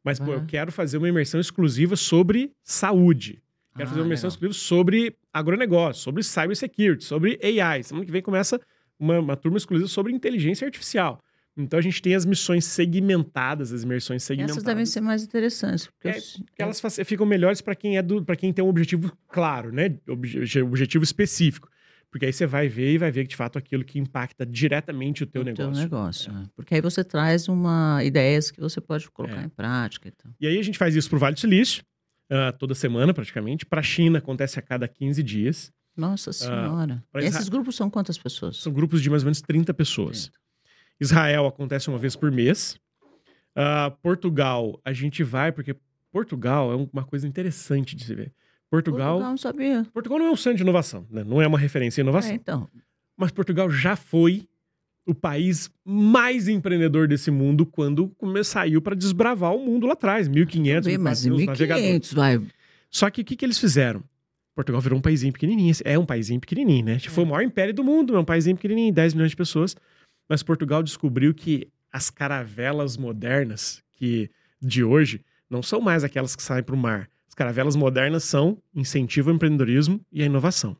[SPEAKER 2] Mas, pô, eu quero fazer uma imersão exclusiva sobre saúde. Quero
[SPEAKER 1] Ah,
[SPEAKER 2] fazer uma imersão
[SPEAKER 1] legal.
[SPEAKER 2] exclusiva sobre agronegócio, sobre cybersecurity, sobre AI. Semana que vem começa uma, uma turma exclusiva sobre inteligência artificial. Então a gente tem as missões segmentadas, as imersões segmentadas.
[SPEAKER 1] Essas devem ser mais interessantes. Porque
[SPEAKER 2] É,
[SPEAKER 1] eu
[SPEAKER 2] elas ficam melhores para quem é do, para quem tem um objetivo claro, né? Obje- objetivo específico. Porque aí você vai ver e vai ver que de fato aquilo que impacta diretamente o teu
[SPEAKER 1] o
[SPEAKER 2] negócio.
[SPEAKER 1] teu negócio. né? Porque aí você traz uma ideias que você pode colocar
[SPEAKER 2] É.
[SPEAKER 1] em prática. Então.
[SPEAKER 2] E aí a gente faz isso pro Vale do Silício, ah, toda semana praticamente. Para a China acontece a cada 15 dias.
[SPEAKER 1] Nossa Senhora.
[SPEAKER 2] Ah,
[SPEAKER 1] E
[SPEAKER 2] Isra-
[SPEAKER 1] Esses grupos são quantas pessoas?
[SPEAKER 2] São grupos de mais ou menos 30 pessoas. Israel acontece uma vez por mês. Ah, Portugal, a gente vai, porque Portugal é uma coisa interessante de se ver. Portugal,
[SPEAKER 1] Portugal não sabia.
[SPEAKER 2] Portugal não é um centro de inovação, né? não é uma referência em inovação.
[SPEAKER 1] É, então.
[SPEAKER 2] Mas Portugal já foi o país mais empreendedor desse mundo quando saiu para desbravar o mundo lá atrás, 1500,
[SPEAKER 1] Bem, mas
[SPEAKER 2] 1400,
[SPEAKER 1] em
[SPEAKER 2] os navegadores.
[SPEAKER 1] 1500, vai.
[SPEAKER 2] Só que o que, que eles fizeram? Portugal virou um paísinho pequenininho. É um paísinho pequenininho, né? Foi o maior império do mundo, é um paísinho pequenininho, 10 milhões de pessoas. Mas Portugal descobriu que as caravelas modernas que de hoje não são mais aquelas que saem para o mar. As caravelas modernas são incentivo ao empreendedorismo e à inovação.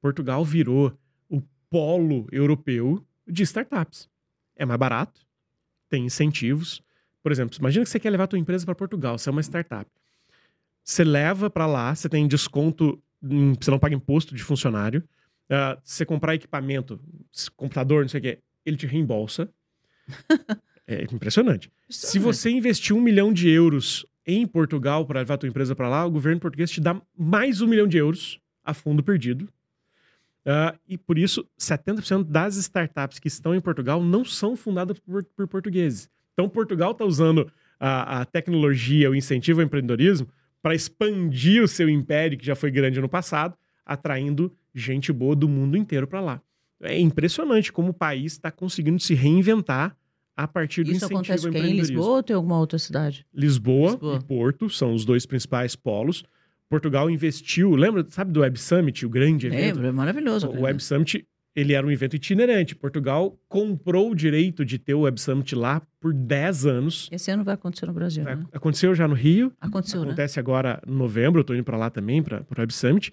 [SPEAKER 2] Portugal virou o polo europeu de startups. É mais barato, tem incentivos. Por exemplo, imagina que você quer levar a tua empresa para Portugal, você é uma startup. Você leva para lá, você tem desconto, você não paga imposto de funcionário. Se você comprar equipamento, computador, não sei o quê, ele te reembolsa. é impressionante. Se você investir um milhão de euros em Portugal para levar a tua empresa para lá, o governo português te dá mais um milhão de euros a fundo perdido. Ah, e por isso, 70% das startups que estão em Portugal não são fundadas por, por portugueses. Então, Portugal está usando a, a tecnologia, o incentivo ao empreendedorismo, para expandir o seu império, que já foi grande no passado, atraindo gente boa do mundo inteiro para lá. É impressionante como o país está conseguindo se reinventar a partir do
[SPEAKER 1] Isso
[SPEAKER 2] incentivo
[SPEAKER 1] acontece
[SPEAKER 2] ao
[SPEAKER 1] em. Lisboa ou tem alguma outra cidade?
[SPEAKER 2] Lisboa,
[SPEAKER 1] Lisboa.
[SPEAKER 2] e Porto são os dois principais polos. Portugal investiu, lembra, sabe do Web Summit, o grande evento?
[SPEAKER 1] Lembro, é maravilhoso.
[SPEAKER 2] O Web. Summit, ele era um evento itinerante. Portugal comprou o direito de ter o Web Summit lá por 10 anos.
[SPEAKER 1] Esse ano vai acontecer no Brasil, né?
[SPEAKER 2] Aconteceu já no Rio,
[SPEAKER 1] Aconteceu, né?
[SPEAKER 2] acontece agora em novembro, eu tô indo para lá também, para o Web Summit.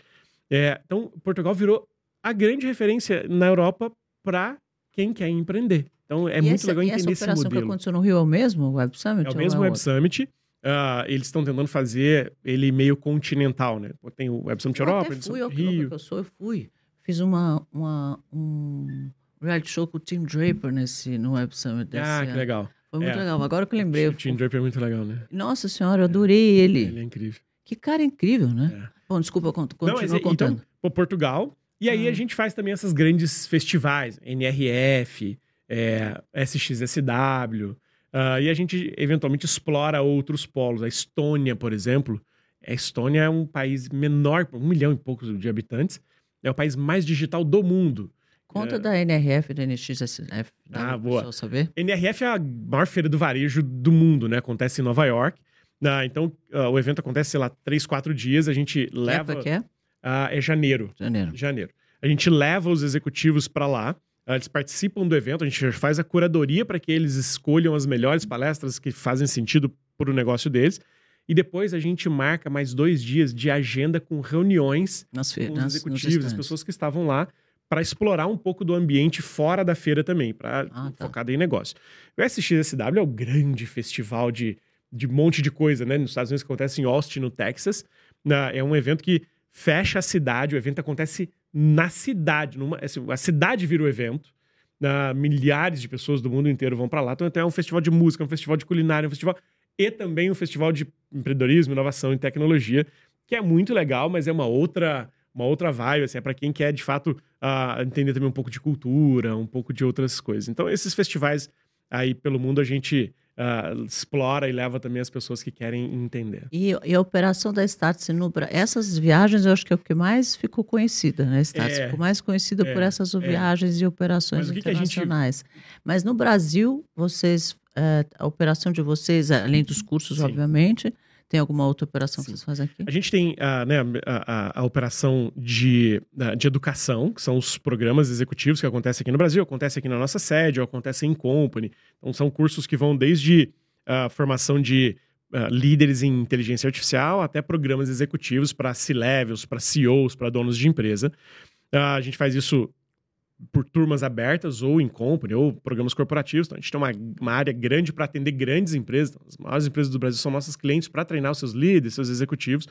[SPEAKER 2] É, então, Portugal virou a grande referência na Europa para quem quer empreender. Então, é
[SPEAKER 1] e
[SPEAKER 2] muito
[SPEAKER 1] essa,
[SPEAKER 2] legal
[SPEAKER 1] e
[SPEAKER 2] entender
[SPEAKER 1] essa
[SPEAKER 2] esse
[SPEAKER 1] operação que
[SPEAKER 2] modelo.
[SPEAKER 1] aconteceu no Rio é o mesmo, Web Summit?
[SPEAKER 2] É o mesmo Web
[SPEAKER 1] outro?
[SPEAKER 2] Summit. ah, eles estão tentando fazer ele meio continental, né? Tem o Web Summit
[SPEAKER 1] Eu
[SPEAKER 2] Europa,
[SPEAKER 1] até
[SPEAKER 2] Web
[SPEAKER 1] fui, eu, que
[SPEAKER 2] Rio.
[SPEAKER 1] que eu sou, eu fui. Fiz uma, uma, um reality show com o Tim Draper nesse, no Web Summit desse
[SPEAKER 2] Ah, que
[SPEAKER 1] ano.
[SPEAKER 2] legal.
[SPEAKER 1] Foi muito
[SPEAKER 2] É.
[SPEAKER 1] legal. Agora que eu lembrei.
[SPEAKER 2] O Tim Draper é muito legal, né?
[SPEAKER 1] Nossa senhora, eu adorei ele.
[SPEAKER 2] Ele é incrível.
[SPEAKER 1] Que cara incrível, né?
[SPEAKER 2] É.
[SPEAKER 1] Bom, desculpa, cont-
[SPEAKER 2] Não,
[SPEAKER 1] continua
[SPEAKER 2] mas é-
[SPEAKER 1] contando.
[SPEAKER 2] Então, Portugal. E aí
[SPEAKER 1] Ah.
[SPEAKER 2] a gente faz também esses grandes festivais, NRF, é, SXSW. ah, e a gente eventualmente explora outros polos. A Estônia, por exemplo. A Estônia é um país menor, um milhão e poucos de habitantes. É o país mais digital do mundo.
[SPEAKER 1] Conta
[SPEAKER 2] É.
[SPEAKER 1] da NRF e da NXSF. dá
[SPEAKER 2] Ah, boa.
[SPEAKER 1] pessoa saber?
[SPEAKER 2] NRF é a maior feira do varejo do mundo, né? Acontece em Nova York. Ah, então, ah, o evento acontece, sei lá, três, quatro dias. A gente
[SPEAKER 1] Que
[SPEAKER 2] leva.
[SPEAKER 1] época que é?
[SPEAKER 2] Ah, é janeiro.
[SPEAKER 1] Janeiro.
[SPEAKER 2] janeiro. A gente leva os executivos para lá, ah, eles participam do evento, a gente faz a curadoria para que eles escolham as melhores palestras que fazem sentido para o negócio deles. E depois a gente marca mais dois dias de agenda com reuniões
[SPEAKER 1] Nas
[SPEAKER 2] com os executivos, as pessoas que estavam lá, para explorar um pouco do ambiente fora da feira também, para
[SPEAKER 1] Ah, tá.
[SPEAKER 2] focado em negócio. O SXSW é o grande festival de, de um monte de coisa, né? Nos Estados Unidos que acontece em Austin, no Texas. Na- é um evento que fecha a cidade, o evento acontece na cidade, numa, assim, a cidade vira o evento. Na- milhares de pessoas do mundo inteiro vão para lá. Então, é um festival de música, um festival de culinária, um festival e também um festival de empreendedorismo, inovação e tecnologia, que é muito legal, mas é uma outra uma outra vibe, assim, é para quem quer de fato ah, entender também um pouco de cultura, um pouco de outras coisas. Então, esses festivais aí pelo mundo a gente ah, explora e leva também as pessoas que querem entender.
[SPEAKER 1] E, e a operação da Startse no Brasil, essas viagens eu acho que é o que mais ficou conhecida, né? Startse
[SPEAKER 2] É,
[SPEAKER 1] ficou mais conhecida por
[SPEAKER 2] é,
[SPEAKER 1] essas
[SPEAKER 2] é.
[SPEAKER 1] viagens e operações
[SPEAKER 2] Mas a gente-
[SPEAKER 1] internacionais. Mas no Brasil, vocês, eh, a operação de vocês, além dos cursos,
[SPEAKER 2] Sim.
[SPEAKER 1] obviamente, tem alguma outra operação que
[SPEAKER 2] Sim.
[SPEAKER 1] vocês fazem aqui?
[SPEAKER 2] A gente tem ah, né, a, a- a operação de, de educação, que são os programas executivos que acontecem aqui no Brasil, acontece aqui na nossa sede, ou acontece em company. Então, são cursos que vão desde a formação de líderes em inteligência artificial até programas executivos para C-levels, para CEOs, para donos de empresa. A gente faz isso por turmas abertas ou em company ou programas corporativos. Então, a gente tem uma, uma área grande para atender grandes empresas. Então, as maiores empresas do Brasil são nossas clientes para treinar os seus líderes, seus executivos.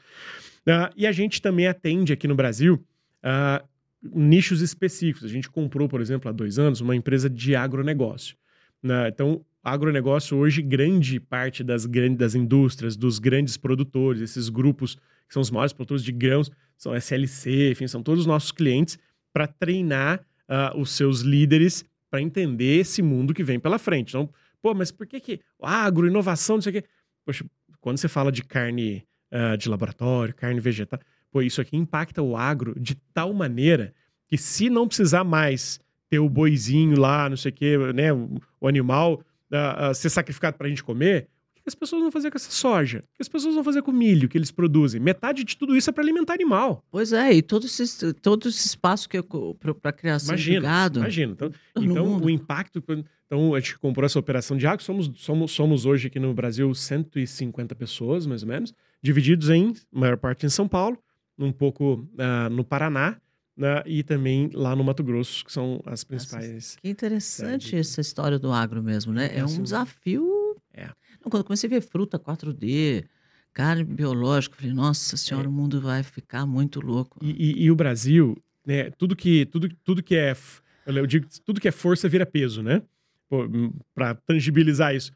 [SPEAKER 2] Ah, e a gente também atende aqui no Brasil ah, nichos específicos. A gente comprou, por exemplo, há dois anos, uma empresa de agronegócio. né? Então, agronegócio hoje, grande parte das grandes das indústrias, dos grandes produtores, esses grupos que são os maiores produtores de grãos, são SLC, enfim, são todos os nossos clientes para treinar ah, os seus líderes para entender esse mundo que vem pela frente. Então, pô, mas por que que agro, inovação, não sei o quê? Poxa, quando você fala de carne ah, de laboratório, carne vegetal, pô, isso aqui impacta o agro de tal maneira que se não precisar mais ter o boizinho lá, não sei o quê, né, o, o animal ah, ah, ser sacrificado para a gente comer, as pessoas vão fazer com essa soja? O que as pessoas vão fazer com o milho que eles produzem? Metade de tudo isso é para alimentar animal.
[SPEAKER 1] Pois é, e todo esse, todo esse espaço que para a criação
[SPEAKER 2] Imagina,
[SPEAKER 1] de gado.
[SPEAKER 2] Imagina. Então, então o impacto. Então, a gente comprou essa operação de água. Somos, somos, somos hoje aqui no Brasil 150 pessoas, mais ou menos, divididos em, maior parte em São Paulo, um pouco ah, no Paraná né, e também lá no Mato Grosso, que são as principais.
[SPEAKER 1] Que interessante essa história do agro mesmo, né? É,
[SPEAKER 2] É,
[SPEAKER 1] um desafio.
[SPEAKER 2] É.
[SPEAKER 1] Não, quando eu comecei a ver fruta 4D, carne biológica, falei, nossa senhora,
[SPEAKER 2] É.
[SPEAKER 1] o mundo vai ficar muito louco.
[SPEAKER 2] E, e- e o Brasil, né, tudo que, tudo, tudo que é. Eu digo, tudo que é força vira peso, né? Para tangibilizar isso.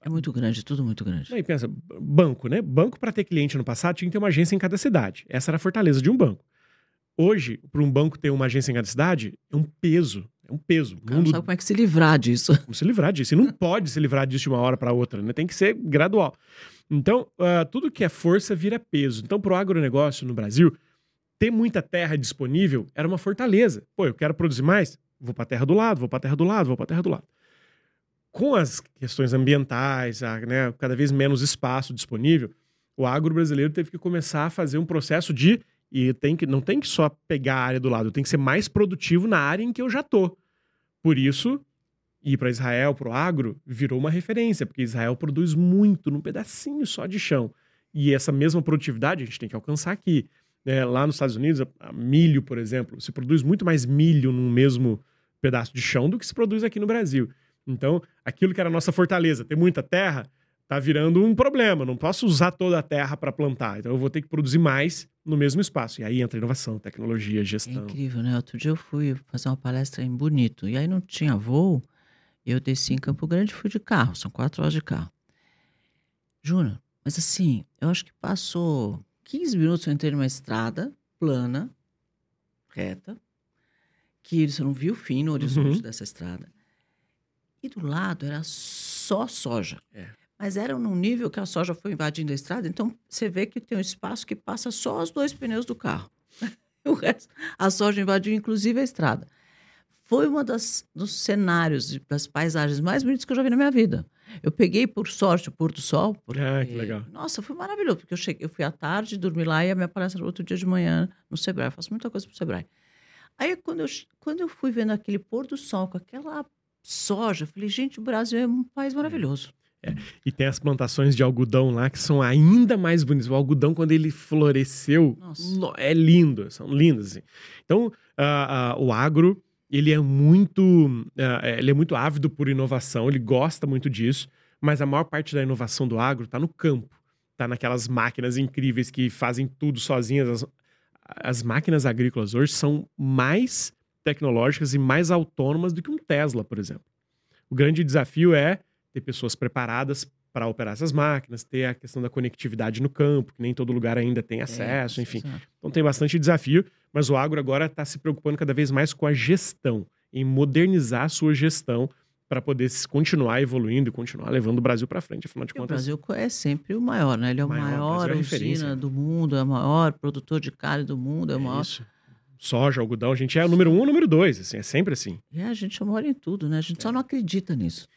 [SPEAKER 1] É muito grande, tudo muito grande.
[SPEAKER 2] Aí pensa, banco, né? Banco para ter cliente no passado tinha que ter uma agência em cada cidade. Essa era a fortaleza de um banco. Hoje, para um banco ter uma agência em cada cidade, é um peso. É um peso.
[SPEAKER 1] O
[SPEAKER 2] Mundo,
[SPEAKER 1] sabe como é que se livrar disso.
[SPEAKER 2] como se livrar disso. E não pode se livrar disso de uma hora para outra, né? Tem que ser gradual. Então, ah, tudo que é força vira peso. Então, para o agronegócio no Brasil, ter muita terra disponível era uma fortaleza. Pô, eu quero produzir mais? Vou para a terra do lado, vou para a terra do lado, vou para a terra do lado. Com as questões ambientais, a, né, cada vez menos espaço disponível, o agro brasileiro teve que começar a fazer um processo de e tem que não tem que só pegar a área do lado, tem que ser mais produtivo na área em que eu já tô. Por isso, ir para Israel, para o agro, virou uma referência, porque Israel produz muito num pedacinho só de chão. E essa mesma produtividade a gente tem que alcançar aqui. né? lá nos Estados Unidos, a milho, por exemplo, se produz muito mais milho num mesmo pedaço de chão do que se produz aqui no Brasil. Então, aquilo que era a nossa fortaleza, ter muita terra, tá virando um problema. Não posso usar toda a terra para plantar. Então, eu vou ter que produzir mais no mesmo espaço. E aí entra inovação, tecnologia,
[SPEAKER 1] É
[SPEAKER 2] gestão.
[SPEAKER 1] incrível, né? Outro dia eu fui fazer uma palestra em Bonito, e aí não tinha voo, eu desci em Campo Grande e fui de carro, são quatro horas de carro. Júnior, mas assim, eu acho que passou 15 minutos, eu entrei numa estrada plana, reta, que você não viu o fim no horizonte
[SPEAKER 2] Uhum.
[SPEAKER 1] dessa estrada. E do lado era só soja.
[SPEAKER 2] É.
[SPEAKER 1] Mas era num nível que a soja foi invadindo a estrada, então você vê que tem um espaço que passa só os dois pneus do carro. o resto, a soja invadiu inclusive a estrada. Foi uma das dos cenários, das paisagens mais bonitas que eu já vi na minha vida. Eu peguei, por sorte, o pôr do sol. Porque,
[SPEAKER 2] Ah, que legal.
[SPEAKER 1] Nossa, foi maravilhoso, porque eu, cheguei, eu fui à tarde, dormi lá e a minha palestra outro dia de manhã no Sebrae. Eu faço muita coisa pro Sebrae. Aí, quando eu, quando eu fui vendo aquele pôr do sol com aquela soja, eu falei, gente, o Brasil é um país maravilhoso.
[SPEAKER 2] É. E tem as plantações de algodão lá que são ainda mais bonitas. O algodão, quando ele floresceu, Nossa. é lindo, são lindos. Assim. Então, uh, uh, o agro, ele é muito, uh, ele é muito ávido por inovação, ele gosta muito disso, mas a maior parte da inovação do agro está no campo, está naquelas máquinas incríveis que fazem tudo sozinhas. As, as máquinas agrícolas hoje são mais tecnológicas e mais autônomas do que um Tesla, por exemplo. O grande desafio é ter pessoas preparadas para operar essas máquinas, ter a questão da conectividade no campo, que nem todo lugar ainda tem acesso, é, enfim. Exato. Então tem bastante desafio, mas o agro agora está se preocupando cada vez mais com a gestão, em modernizar a sua gestão para poder continuar evoluindo e continuar levando o Brasil para frente, afinal de contas.
[SPEAKER 1] O Brasil é sempre o maior, né? Ele é o maior, maior é usina do mundo, é o maior produtor de carne do mundo, é o é maior... Isso
[SPEAKER 2] soja, algodão, a gente é o número um, o número dois, assim, é sempre assim.
[SPEAKER 1] É, a gente mora em tudo, né? A gente é. só não acredita nisso.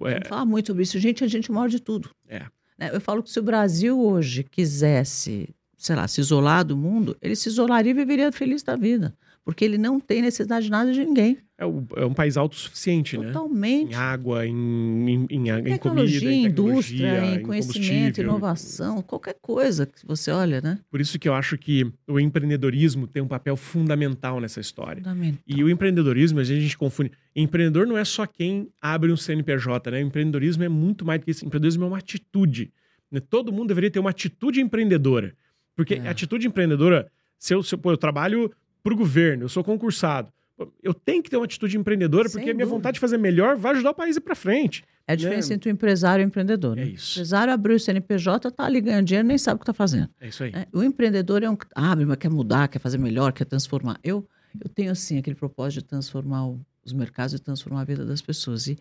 [SPEAKER 1] É. A gente fala muito sobre isso. Gente, a gente mora de tudo.
[SPEAKER 2] É.
[SPEAKER 1] Né? Eu falo que se o Brasil hoje quisesse, sei lá, se isolar do mundo, ele se isolaria e viveria feliz da vida porque ele não tem necessidade de nada de ninguém.
[SPEAKER 2] É, o, é um país autossuficiente,
[SPEAKER 1] né? Totalmente.
[SPEAKER 2] Em água, em, em, em, em tecnologia, comida, em
[SPEAKER 1] indústria, em, conhecimento, inovação, qualquer coisa que você olha, né?
[SPEAKER 2] Por isso que eu acho que o empreendedorismo tem um papel fundamental nessa história. Fundamental. E o empreendedorismo, às vezes a gente confunde. Empreendedor não é só quem abre um CNPJ, né? O empreendedorismo é muito mais do que isso. O empreendedorismo é uma atitude. Né? Todo mundo deveria ter uma atitude empreendedora. Porque é. a atitude empreendedora, se eu, se eu, pô, eu trabalho para o governo, eu sou concursado. Eu tenho que ter uma atitude empreendedora, Sem porque a minha vontade de fazer melhor vai ajudar o país a ir para frente.
[SPEAKER 1] É a diferença né? entre o empresário e o empreendedor. Né? É isso. O empresário abriu o CNPJ, está ali ganhando dinheiro, nem sabe o que está fazendo.
[SPEAKER 2] É isso aí.
[SPEAKER 1] É, o empreendedor é um que abre, mas quer mudar, quer fazer melhor, quer transformar. Eu, eu tenho, assim, aquele propósito de transformar o, os mercados e transformar a vida das pessoas. E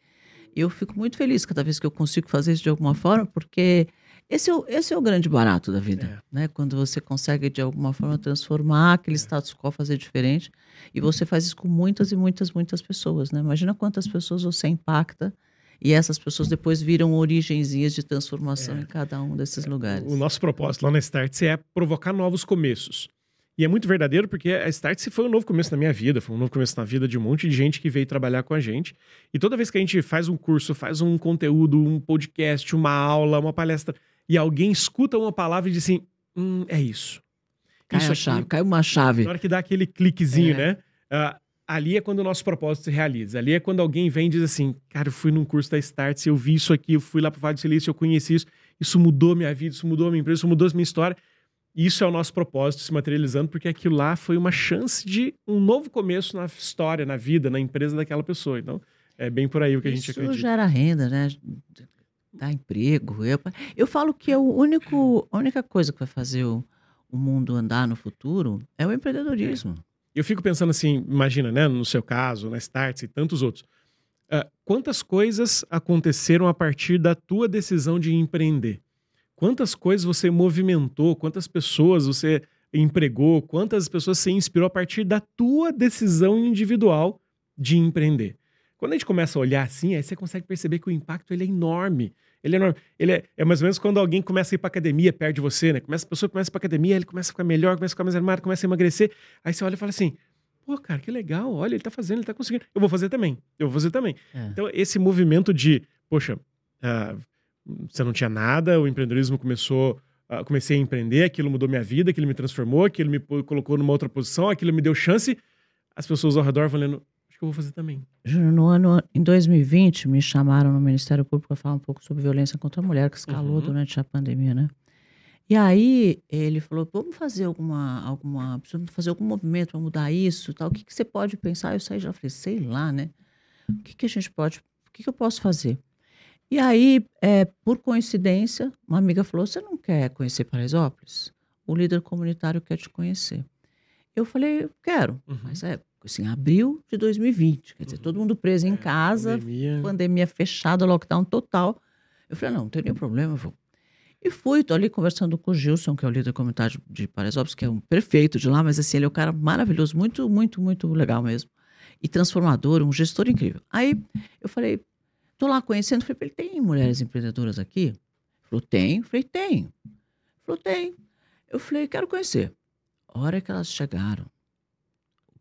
[SPEAKER 1] eu fico muito feliz cada vez que eu consigo fazer isso de alguma forma, porque esse é, o, esse é o grande barato da vida, é. né? Quando você consegue, de alguma forma, transformar aquele é. status quo, fazer diferente. E você faz isso com muitas e muitas, muitas pessoas, né? Imagina quantas pessoas você impacta e essas pessoas depois viram origenzinhas de transformação é. em cada um desses lugares.
[SPEAKER 2] O nosso propósito lá na Start é provocar novos começos. E é muito verdadeiro porque a Start foi um novo começo na minha vida, foi um novo começo na vida de um monte de gente que veio trabalhar com a gente. E toda vez que a gente faz um curso, faz um conteúdo, um podcast, uma aula, uma palestra, e alguém escuta uma palavra e diz assim: hum, é isso.
[SPEAKER 1] Cai
[SPEAKER 2] isso
[SPEAKER 1] a chave, cai uma chave.
[SPEAKER 2] Na hora que dá aquele cliquezinho, é. né? Uh, ali é quando o nosso propósito se realiza. Ali é quando alguém vem e diz assim: Cara, eu fui num curso da Start, eu vi isso aqui, eu fui lá para o Vale do Silício, eu conheci isso, isso mudou minha vida, isso mudou minha empresa, isso mudou a minha história. Isso é o nosso propósito se materializando, porque aquilo lá foi uma chance de um novo começo na história, na vida, na empresa daquela pessoa. Então, é bem por aí o que
[SPEAKER 1] isso
[SPEAKER 2] a gente acredita.
[SPEAKER 1] Isso gera renda, né? Dá emprego. Eu, eu falo que é o único, a única coisa que vai fazer o, o mundo andar no futuro é o empreendedorismo. É.
[SPEAKER 2] Eu fico pensando assim, imagina, né, no seu caso, na Starts e tantos outros. Uh, quantas coisas aconteceram a partir da tua decisão de empreender? Quantas coisas você movimentou? Quantas pessoas você empregou? Quantas pessoas você inspirou a partir da tua decisão individual de empreender? Quando a gente começa a olhar assim, aí você consegue perceber que o impacto ele é enorme. Ele é. Ele é, é mais ou menos quando alguém começa a ir para academia perto de você, né? Começa, a pessoa começa para academia, ele começa a ficar melhor, começa a ficar mais armado, começa a emagrecer. Aí você olha e fala assim: pô, cara, que legal, olha, ele tá fazendo, ele tá conseguindo. Eu vou fazer também, eu vou fazer também. É. Então, esse movimento de, poxa, uh, você não tinha nada, o empreendedorismo começou. Uh, comecei a empreender, aquilo mudou minha vida, aquilo me transformou, aquilo me colocou numa outra posição, aquilo me deu chance. As pessoas ao redor falando, Acho que eu vou fazer também.
[SPEAKER 1] Júnior, no ano, em 2020, me chamaram no Ministério Público para falar um pouco sobre violência contra a mulher, que escalou uhum. durante a pandemia, né? E aí ele falou: vamos fazer alguma, alguma, precisamos fazer algum movimento para mudar isso, tal. O que, que você pode pensar? Eu saí já falei, sei lá, né? O que, que a gente pode, o que, que eu posso fazer? E aí, é, por coincidência, uma amiga falou: você não quer conhecer Paraisópolis? O líder comunitário quer te conhecer. Eu falei: quero, uhum. mas é assim, abril de 2020. Quer dizer, todo mundo preso é, em casa, pandemia. pandemia fechada, lockdown total. Eu falei, não, não tem nenhum problema, eu vou. E fui, tô ali conversando com o Gilson, que é o líder comunitário de Paraisópolis, que é um perfeito de lá, mas assim, ele é um cara maravilhoso, muito, muito, muito legal mesmo. E transformador, um gestor incrível. Aí eu falei, tô lá conhecendo, falei, ele tem mulheres empreendedoras aqui? Ele falou, tem. Eu falei, tem. Ele falou, tem. Eu falei, quero conhecer. A hora que elas chegaram,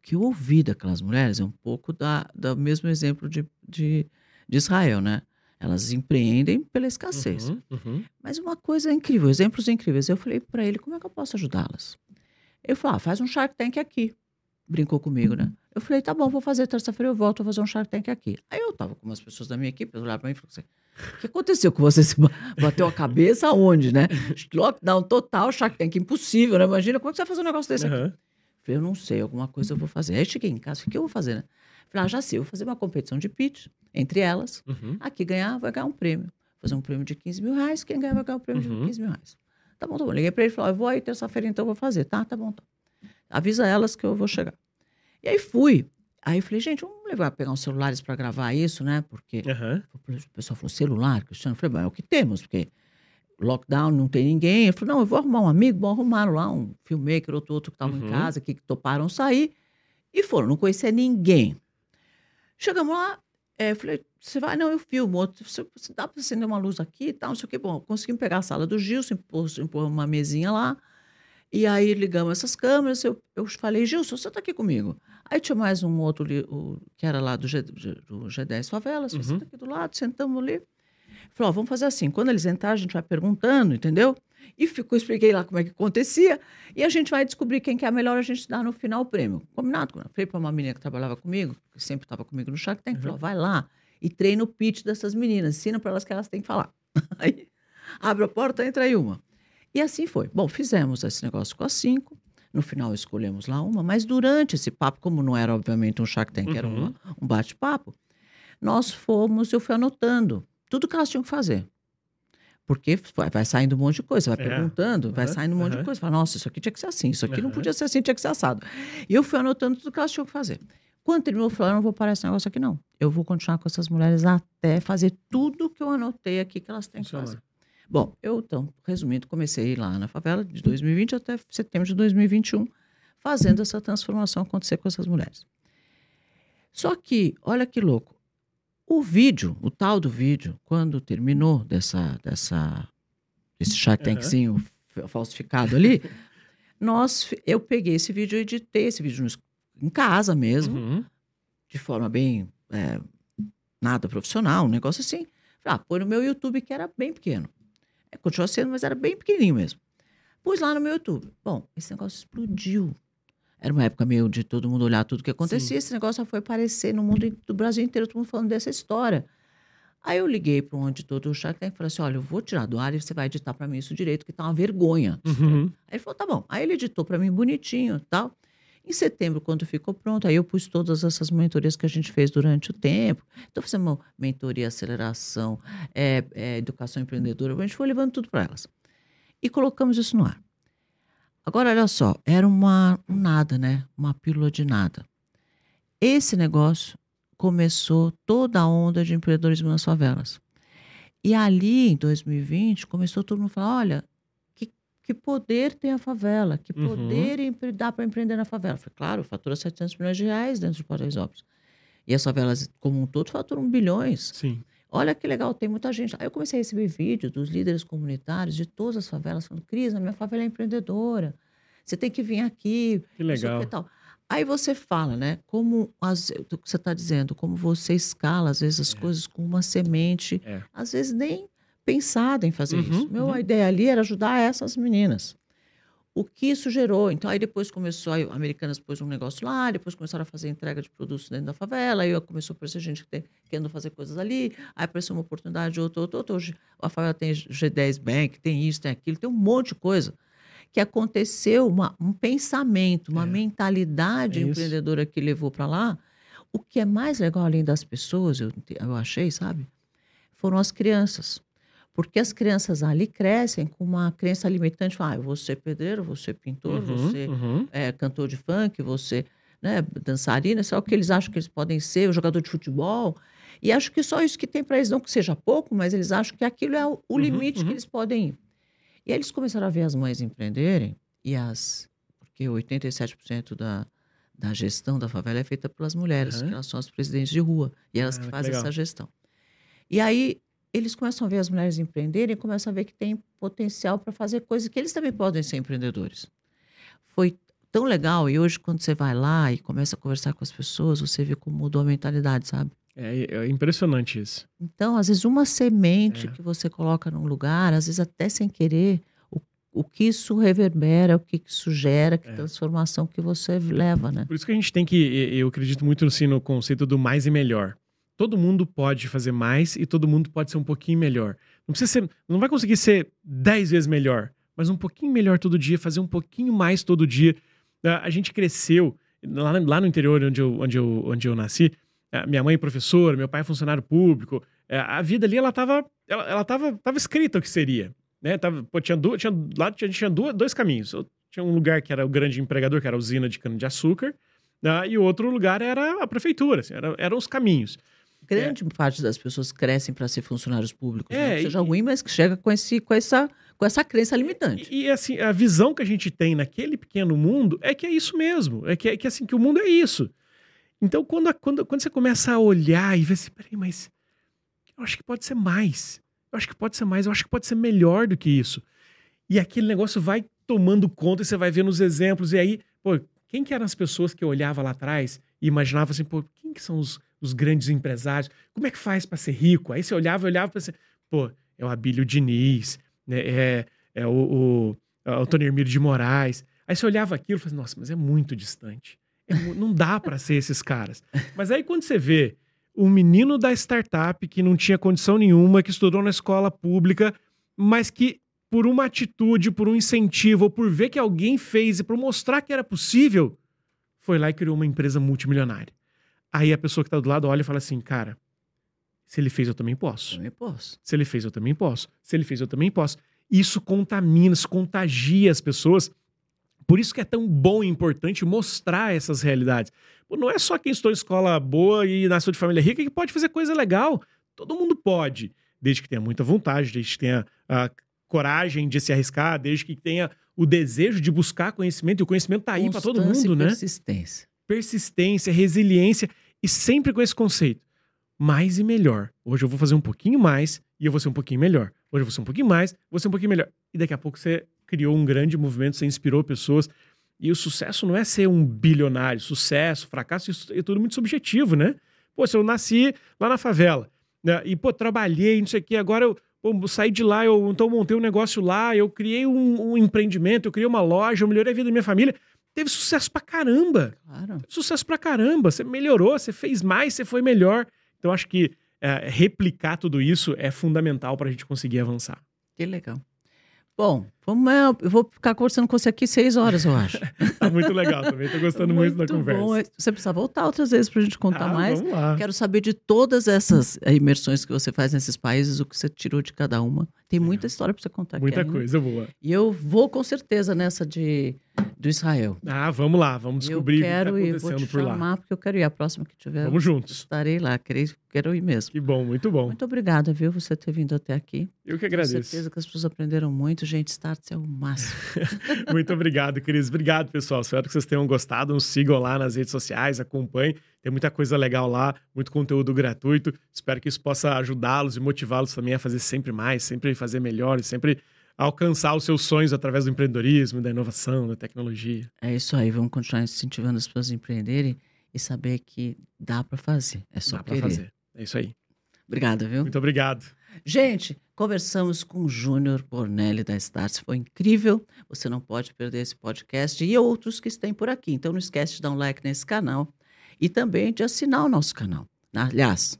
[SPEAKER 1] que eu ouvi daquelas mulheres é um pouco da, do mesmo exemplo de, de, de Israel, né? Elas empreendem pela escassez.
[SPEAKER 2] Uhum, uhum.
[SPEAKER 1] Mas uma coisa incrível, exemplos incríveis. Eu falei para ele, como é que eu posso ajudá-las? Ele falou, ah, faz um Shark Tank aqui. Brincou comigo, né? Eu falei, tá bom, vou fazer terça-feira, eu volto a fazer um Shark Tank aqui. Aí eu tava com umas pessoas da minha equipe, olharam para mim e falaram assim, o que aconteceu com você? Você bateu a cabeça aonde, né? Lockdown total, Shark Tank impossível, né? Imagina, como é que você vai fazer um negócio desse aqui?
[SPEAKER 2] Uhum.
[SPEAKER 1] Falei, eu não sei, alguma coisa eu vou fazer. Aí cheguei em casa, o que eu vou fazer, né? Falei, ah, já sei, eu vou fazer uma competição de pitch entre elas.
[SPEAKER 2] Uhum.
[SPEAKER 1] Aqui ganhar, vai ganhar um prêmio. Fazer um prêmio de 15 mil reais, quem ganhar vai ganhar um prêmio
[SPEAKER 2] Uhum.
[SPEAKER 1] de 15 mil reais. Tá bom, tá bom. Liguei pra ele e falei, eu vou aí terça-feira, então eu vou fazer. Tá, tá bom, tá. Avisa elas que eu vou chegar. E aí fui. Aí eu falei, gente, vamos levar, pegar uns celulares para gravar isso, né? Porque
[SPEAKER 2] Aham.
[SPEAKER 1] o pessoal falou, celular, Cristiano? Eu falei, bom, é o que temos, porque lockdown não tem ninguém. Ele falou, não, eu vou arrumar um amigo, bom, arrumaram lá um filmmaker, outro, outro que estava
[SPEAKER 2] Uhum.
[SPEAKER 1] em casa, que toparam sair. E foram, não conhecia ninguém. Chegamos lá, é, eu falei, você vai? Não, eu filmo. Outro, você, você dá para acender uma luz aqui e tal, não sei o que. Bom, conseguimos pegar a sala do Gilson, impor uma mesinha lá. E aí ligamos essas câmeras. Eu, eu falei, Gilson, você está aqui comigo. Aí tinha mais um outro o, que era lá do, G, do G10 Favelas. Falei,
[SPEAKER 2] Uhum.
[SPEAKER 1] senta aqui do lado, sentamos ali. Falei, ó, vamos fazer assim, quando eles entrarem, a gente vai perguntando, entendeu? E ficou, expliquei lá como é que acontecia. E a gente vai descobrir quem que é a melhor, a gente dá no final o prêmio. Combinado? Falei para uma menina que trabalhava comigo, que sempre estava comigo no Shark Tank,
[SPEAKER 2] Uhum.
[SPEAKER 1] falou, vai lá e treina o pitch dessas meninas, ensina para elas que elas têm que falar. Aí abre a porta, entra aí uma. E assim foi. Bom, fizemos esse negócio com as cinco. No final escolhemos lá uma, mas durante esse papo, como não era obviamente um Shark Tank, era
[SPEAKER 2] Uhum.
[SPEAKER 1] uma- um bate-papo, nós fomos, eu fui anotando tudo que elas tinham que fazer. Porque vai, vai saindo um monte de coisa, vai
[SPEAKER 2] É.
[SPEAKER 1] perguntando, vai saindo um monte de
[SPEAKER 2] aham.
[SPEAKER 1] coisa. Fala, nossa, isso aqui tinha que ser assim, isso aqui não podia ser assim, tinha que ser assado. E eu fui anotando tudo que elas tinham que fazer. Quando terminou, eu falei, eu não vou parar esse negócio aqui, não. Eu vou continuar com essas mulheres até fazer tudo que eu anotei aqui que elas têm que fazer. Bom, eu, então, resumindo, comecei lá na favela de 2020 até setembro de 2021, fazendo essa transformação acontecer com essas mulheres. Só que, olha que louco, o vídeo, o tal do vídeo, quando terminou dessa, dessa, desse Shark. Tankzinho f- falsificado ali, nós, eu peguei esse vídeo e editei esse vídeo no em casa mesmo,
[SPEAKER 2] Uhum.
[SPEAKER 1] de forma bem, é, nada profissional, um negócio assim. Ah, põe no meu YouTube, que era bem pequeno. É, continua sendo, mas era bem pequenininho mesmo. Pus lá no meu YouTube. Bom, esse negócio explodiu. Era uma época meio de todo mundo olhar tudo que acontecia. Esse negócio só foi aparecer no mundo do Brasil inteiro, todo mundo falando dessa história. Aí eu liguei para um editor do Shark Tank e falei assim: olha, eu vou tirar do ar e você vai editar para mim isso direito, que tá uma vergonha.
[SPEAKER 2] Uhum.
[SPEAKER 1] Aí ele falou, tá bom. Aí ele editou para mim bonitinho tal. Em setembro, quando ficou pronto, aí eu pus todas essas mentorias que a gente fez durante o tempo. Então, fizemos mentoria, aceleração, é, é, educação empreendedora. A gente foi levando tudo para elas. E colocamos isso no ar. Agora, olha só, era uma um nada, né? Uma pílula de nada. Esse negócio começou toda a onda de empreendedorismo nas favelas. E ali, em 2020, começou todo mundo a falar: olha, que, que poder tem a favela, que
[SPEAKER 2] Uhum.
[SPEAKER 1] poder dá para empreender na favela. Eu falei, claro, fatura 700 milhões de reais dentro de Paraisópolis. E as favelas, como um todo, faturam bilhões.
[SPEAKER 2] Sim.
[SPEAKER 1] Olha que legal, tem muita gente. Aí eu comecei a receber vídeos dos líderes comunitários de todas as favelas falando: Cris, a minha favela é empreendedora. Você tem que vir aqui.
[SPEAKER 2] Que legal.
[SPEAKER 1] que tal. Aí você fala, né? Como as, o que você está dizendo, como você escala, às vezes, as
[SPEAKER 2] É.
[SPEAKER 1] coisas com uma semente,
[SPEAKER 2] É.
[SPEAKER 1] às vezes nem pensada em fazer
[SPEAKER 2] Uhum,
[SPEAKER 1] isso. Meu,
[SPEAKER 2] uhum.
[SPEAKER 1] a ideia ali era ajudar essas meninas. O que isso gerou? Então, aí depois começou, aí, a Americanas pôs um negócio lá, depois começaram a fazer entrega de produtos dentro da favela, aí começou a aparecer gente que tem, querendo fazer coisas ali, aí apareceu uma oportunidade, outra, outra, outra. Hoje a favela tem G10 Bank, tem isso, tem aquilo, tem um monte de coisa que aconteceu uma- um pensamento, uma
[SPEAKER 2] É.
[SPEAKER 1] mentalidade
[SPEAKER 2] É
[SPEAKER 1] empreendedora que levou para lá. O que é mais legal, além das pessoas, eu, eu achei, sabe? Foram as crianças. Porque as crianças ali crescem com uma crença limitante. Ah, eu vou ser pedreiro, vou ser pintor,
[SPEAKER 2] Uhum,
[SPEAKER 1] ser
[SPEAKER 2] uhum.
[SPEAKER 1] é, cantor de funk, você, né, dançarina, sei lá o que eles acham que eles podem ser, o jogador de futebol. E acho que só isso que tem para eles, não que seja pouco, mas eles acham que aquilo é o, o
[SPEAKER 2] Uhum,
[SPEAKER 1] limite
[SPEAKER 2] uhum.
[SPEAKER 1] que eles podem ir. E aí eles começaram a ver as mães empreenderem, e as. Porque 87% da, da gestão da favela é feita pelas mulheres,
[SPEAKER 2] Aham.
[SPEAKER 1] que elas são as presidentes de rua, e elas
[SPEAKER 2] Ah,
[SPEAKER 1] que
[SPEAKER 2] que
[SPEAKER 1] fazem
[SPEAKER 2] legal.
[SPEAKER 1] essa gestão. E aí eles começam a ver as mulheres empreenderem e começam a ver que tem potencial para fazer coisas que eles também podem ser empreendedores. Foi tão legal, e hoje, quando você vai lá e começa a conversar com as pessoas, você vê como mudou a mentalidade, sabe?
[SPEAKER 2] É, é impressionante isso.
[SPEAKER 1] Então, às vezes, uma semente
[SPEAKER 2] É.
[SPEAKER 1] que você coloca num lugar, às vezes até sem querer, o, o que isso reverbera, o que isso gera, que
[SPEAKER 2] É.
[SPEAKER 1] transformação que você leva, né?
[SPEAKER 2] Por isso que a gente tem que. Eu acredito muito assim, no conceito do mais e melhor. Todo mundo pode fazer mais e todo mundo pode ser um pouquinho melhor. Não precisa ser. Não vai conseguir ser 10 vezes melhor, mas um pouquinho melhor todo dia, fazer um pouquinho mais todo dia. Ah, A gente cresceu lá, lá no interior onde eu, onde eu, onde eu nasci. ah, Minha mãe é professora, meu pai é funcionário público. eh, A vida ali, ela tava, ela, ela tava, tava escrita o que seria. Né? Tava, pô, tinha duas, tinha, lá tinha, tinha duas, dois caminhos. Tinha um lugar que era o grande empregador, que era a usina de cana-de-açúcar. Ah, e o outro lugar era a prefeitura, assim, era- eram os caminhos.
[SPEAKER 1] Grande parte das pessoas crescem para ser funcionários públicos.
[SPEAKER 2] É,
[SPEAKER 1] não que seja
[SPEAKER 2] e-
[SPEAKER 1] ruim, mas que chega com, esse, com, essa, com essa crença limitante.
[SPEAKER 2] E, e, assim, a visão que a gente tem naquele pequeno mundo é que é isso mesmo, é que, é que assim, que o mundo é isso. Então, quando, a- quando, quando você começa a olhar e ver assim, peraí, mas eu acho que pode ser mais. Eu acho que pode ser mais, eu acho que pode ser melhor do que isso. E aquele negócio vai tomando conta e você vai vendo os exemplos. E aí, pô, quem que eram as pessoas que eu olhava lá atrás e imaginava assim, pô, quem que são os, os grandes empresários? Como é que faz para ser rico? Aí você olhava, olhava e pensava, pô, é o Abílio Diniz, né? é, é o, o, é o Hermílio de Moraes. Aí você olhava aquilo e falava, nossa, mas é muito distante. É não dá para ser esses caras. Mas aí quando você vê o menino da startup que não tinha condição nenhuma, que estudou na escola pública, mas que por uma atitude, por um incentivo, ou por ver que alguém fez e por mostrar que era possível, foi lá e criou uma empresa multimilionária. Aí a pessoa que tá do lado olha e fala assim, cara, se ele fez, eu também posso.
[SPEAKER 1] Também posso.
[SPEAKER 2] Se ele fez, eu também posso. Se ele fez, eu também posso. Isso contamina, isso contagia as pessoas. Por isso que é tão bom e importante mostrar essas realidades. Pô, não é só quem estudou em escola boa e nasceu de família rica que pode fazer coisa legal. Todo mundo pode, desde que tenha muita vontade, desde que tenha a coragem de se arriscar, desde que tenha o desejo de buscar conhecimento. E o conhecimento tá aí para todo mundo,
[SPEAKER 1] e
[SPEAKER 2] né?
[SPEAKER 1] Persistência.
[SPEAKER 2] persistência, resiliência e sempre com esse conceito. Mais e melhor. Hoje eu vou fazer um pouquinho mais e eu vou ser um pouquinho melhor. Hoje eu vou ser um pouquinho mais, vou ser um pouquinho melhor. E daqui a pouco você criou um grande movimento, você inspirou pessoas. E o sucesso não é ser um bilionário. Sucesso, fracasso, isso é tudo muito subjetivo, né? Pô, se eu nasci lá na favela, né? E, pô, trabalhei, não sei o quê, agora eu pô, saí de lá, eu então montei um negócio lá, eu criei um, um empreendimento, eu criei uma loja, eu melhorei a vida da minha família. Teve sucesso pra caramba
[SPEAKER 1] Claro.
[SPEAKER 2] sucesso pra caramba. Você melhorou, você fez mais, você foi melhor. Então, acho que é, replicar tudo isso é fundamental para a gente conseguir avançar.
[SPEAKER 1] Que legal. Bom, vamos, é, eu vou ficar conversando com você aqui seis horas, eu acho.
[SPEAKER 2] Tá muito legal também. Tô gostando muito, da conversa.
[SPEAKER 1] bom. Você precisa voltar outras vezes para a gente contar
[SPEAKER 2] Ah,
[SPEAKER 1] mais.
[SPEAKER 2] Vamos lá.
[SPEAKER 1] Quero saber de todas essas eh, imersões que você faz nesses países, o que você tirou de cada uma. Tem muita história para você contar aqui.
[SPEAKER 2] Muita
[SPEAKER 1] ainda.
[SPEAKER 2] coisa boa.
[SPEAKER 1] E eu vou com certeza nessa de do Israel.
[SPEAKER 2] Ah, vamos lá. Vamos descobrir
[SPEAKER 1] eu quero
[SPEAKER 2] o que
[SPEAKER 1] ir,
[SPEAKER 2] tá
[SPEAKER 1] vou te
[SPEAKER 2] acontecendo por lá.
[SPEAKER 1] chamar, porque eu quero ir. A próxima que tiver,
[SPEAKER 2] Vamos juntos.
[SPEAKER 1] estarei lá. Quero, quero ir mesmo.
[SPEAKER 2] Que bom, muito bom.
[SPEAKER 1] Muito obrigada, viu, você ter vindo até aqui.
[SPEAKER 2] Eu que
[SPEAKER 1] Com
[SPEAKER 2] agradeço.
[SPEAKER 1] certeza que as pessoas aprenderam muito. Gente, Starts é o máximo.
[SPEAKER 2] Muito obrigado, Cris. Obrigado, pessoal. Espero que vocês tenham gostado. Nos sigam lá nas redes sociais, acompanhem. Tem muita coisa legal lá, muito conteúdo gratuito. Espero que isso possa ajudá-los e motivá-los também a fazer sempre mais, sempre fazer melhor e sempre alcançar os seus sonhos através do empreendedorismo, da inovação, da tecnologia.
[SPEAKER 1] É isso aí. Vamos continuar incentivando as pessoas a empreenderem e saber que dá para fazer. É só
[SPEAKER 2] Dá para
[SPEAKER 1] querer.
[SPEAKER 2] fazer. É isso aí.
[SPEAKER 1] Obrigada, viu?
[SPEAKER 2] Muito obrigado.
[SPEAKER 1] Gente, conversamos com o Júnior Bornelli da Starts. Foi incrível. Você não pode perder esse podcast e outros que estão por aqui. Então não esquece de dar um like nesse canal e também de assinar o nosso canal. Aliás,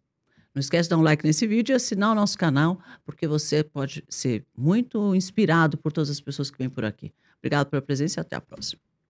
[SPEAKER 1] não esquece de dar um like nesse vídeo e assinar o nosso canal, porque você pode ser muito inspirado por todas as pessoas que vêm por aqui. Obrigado pela presença e até a próxima.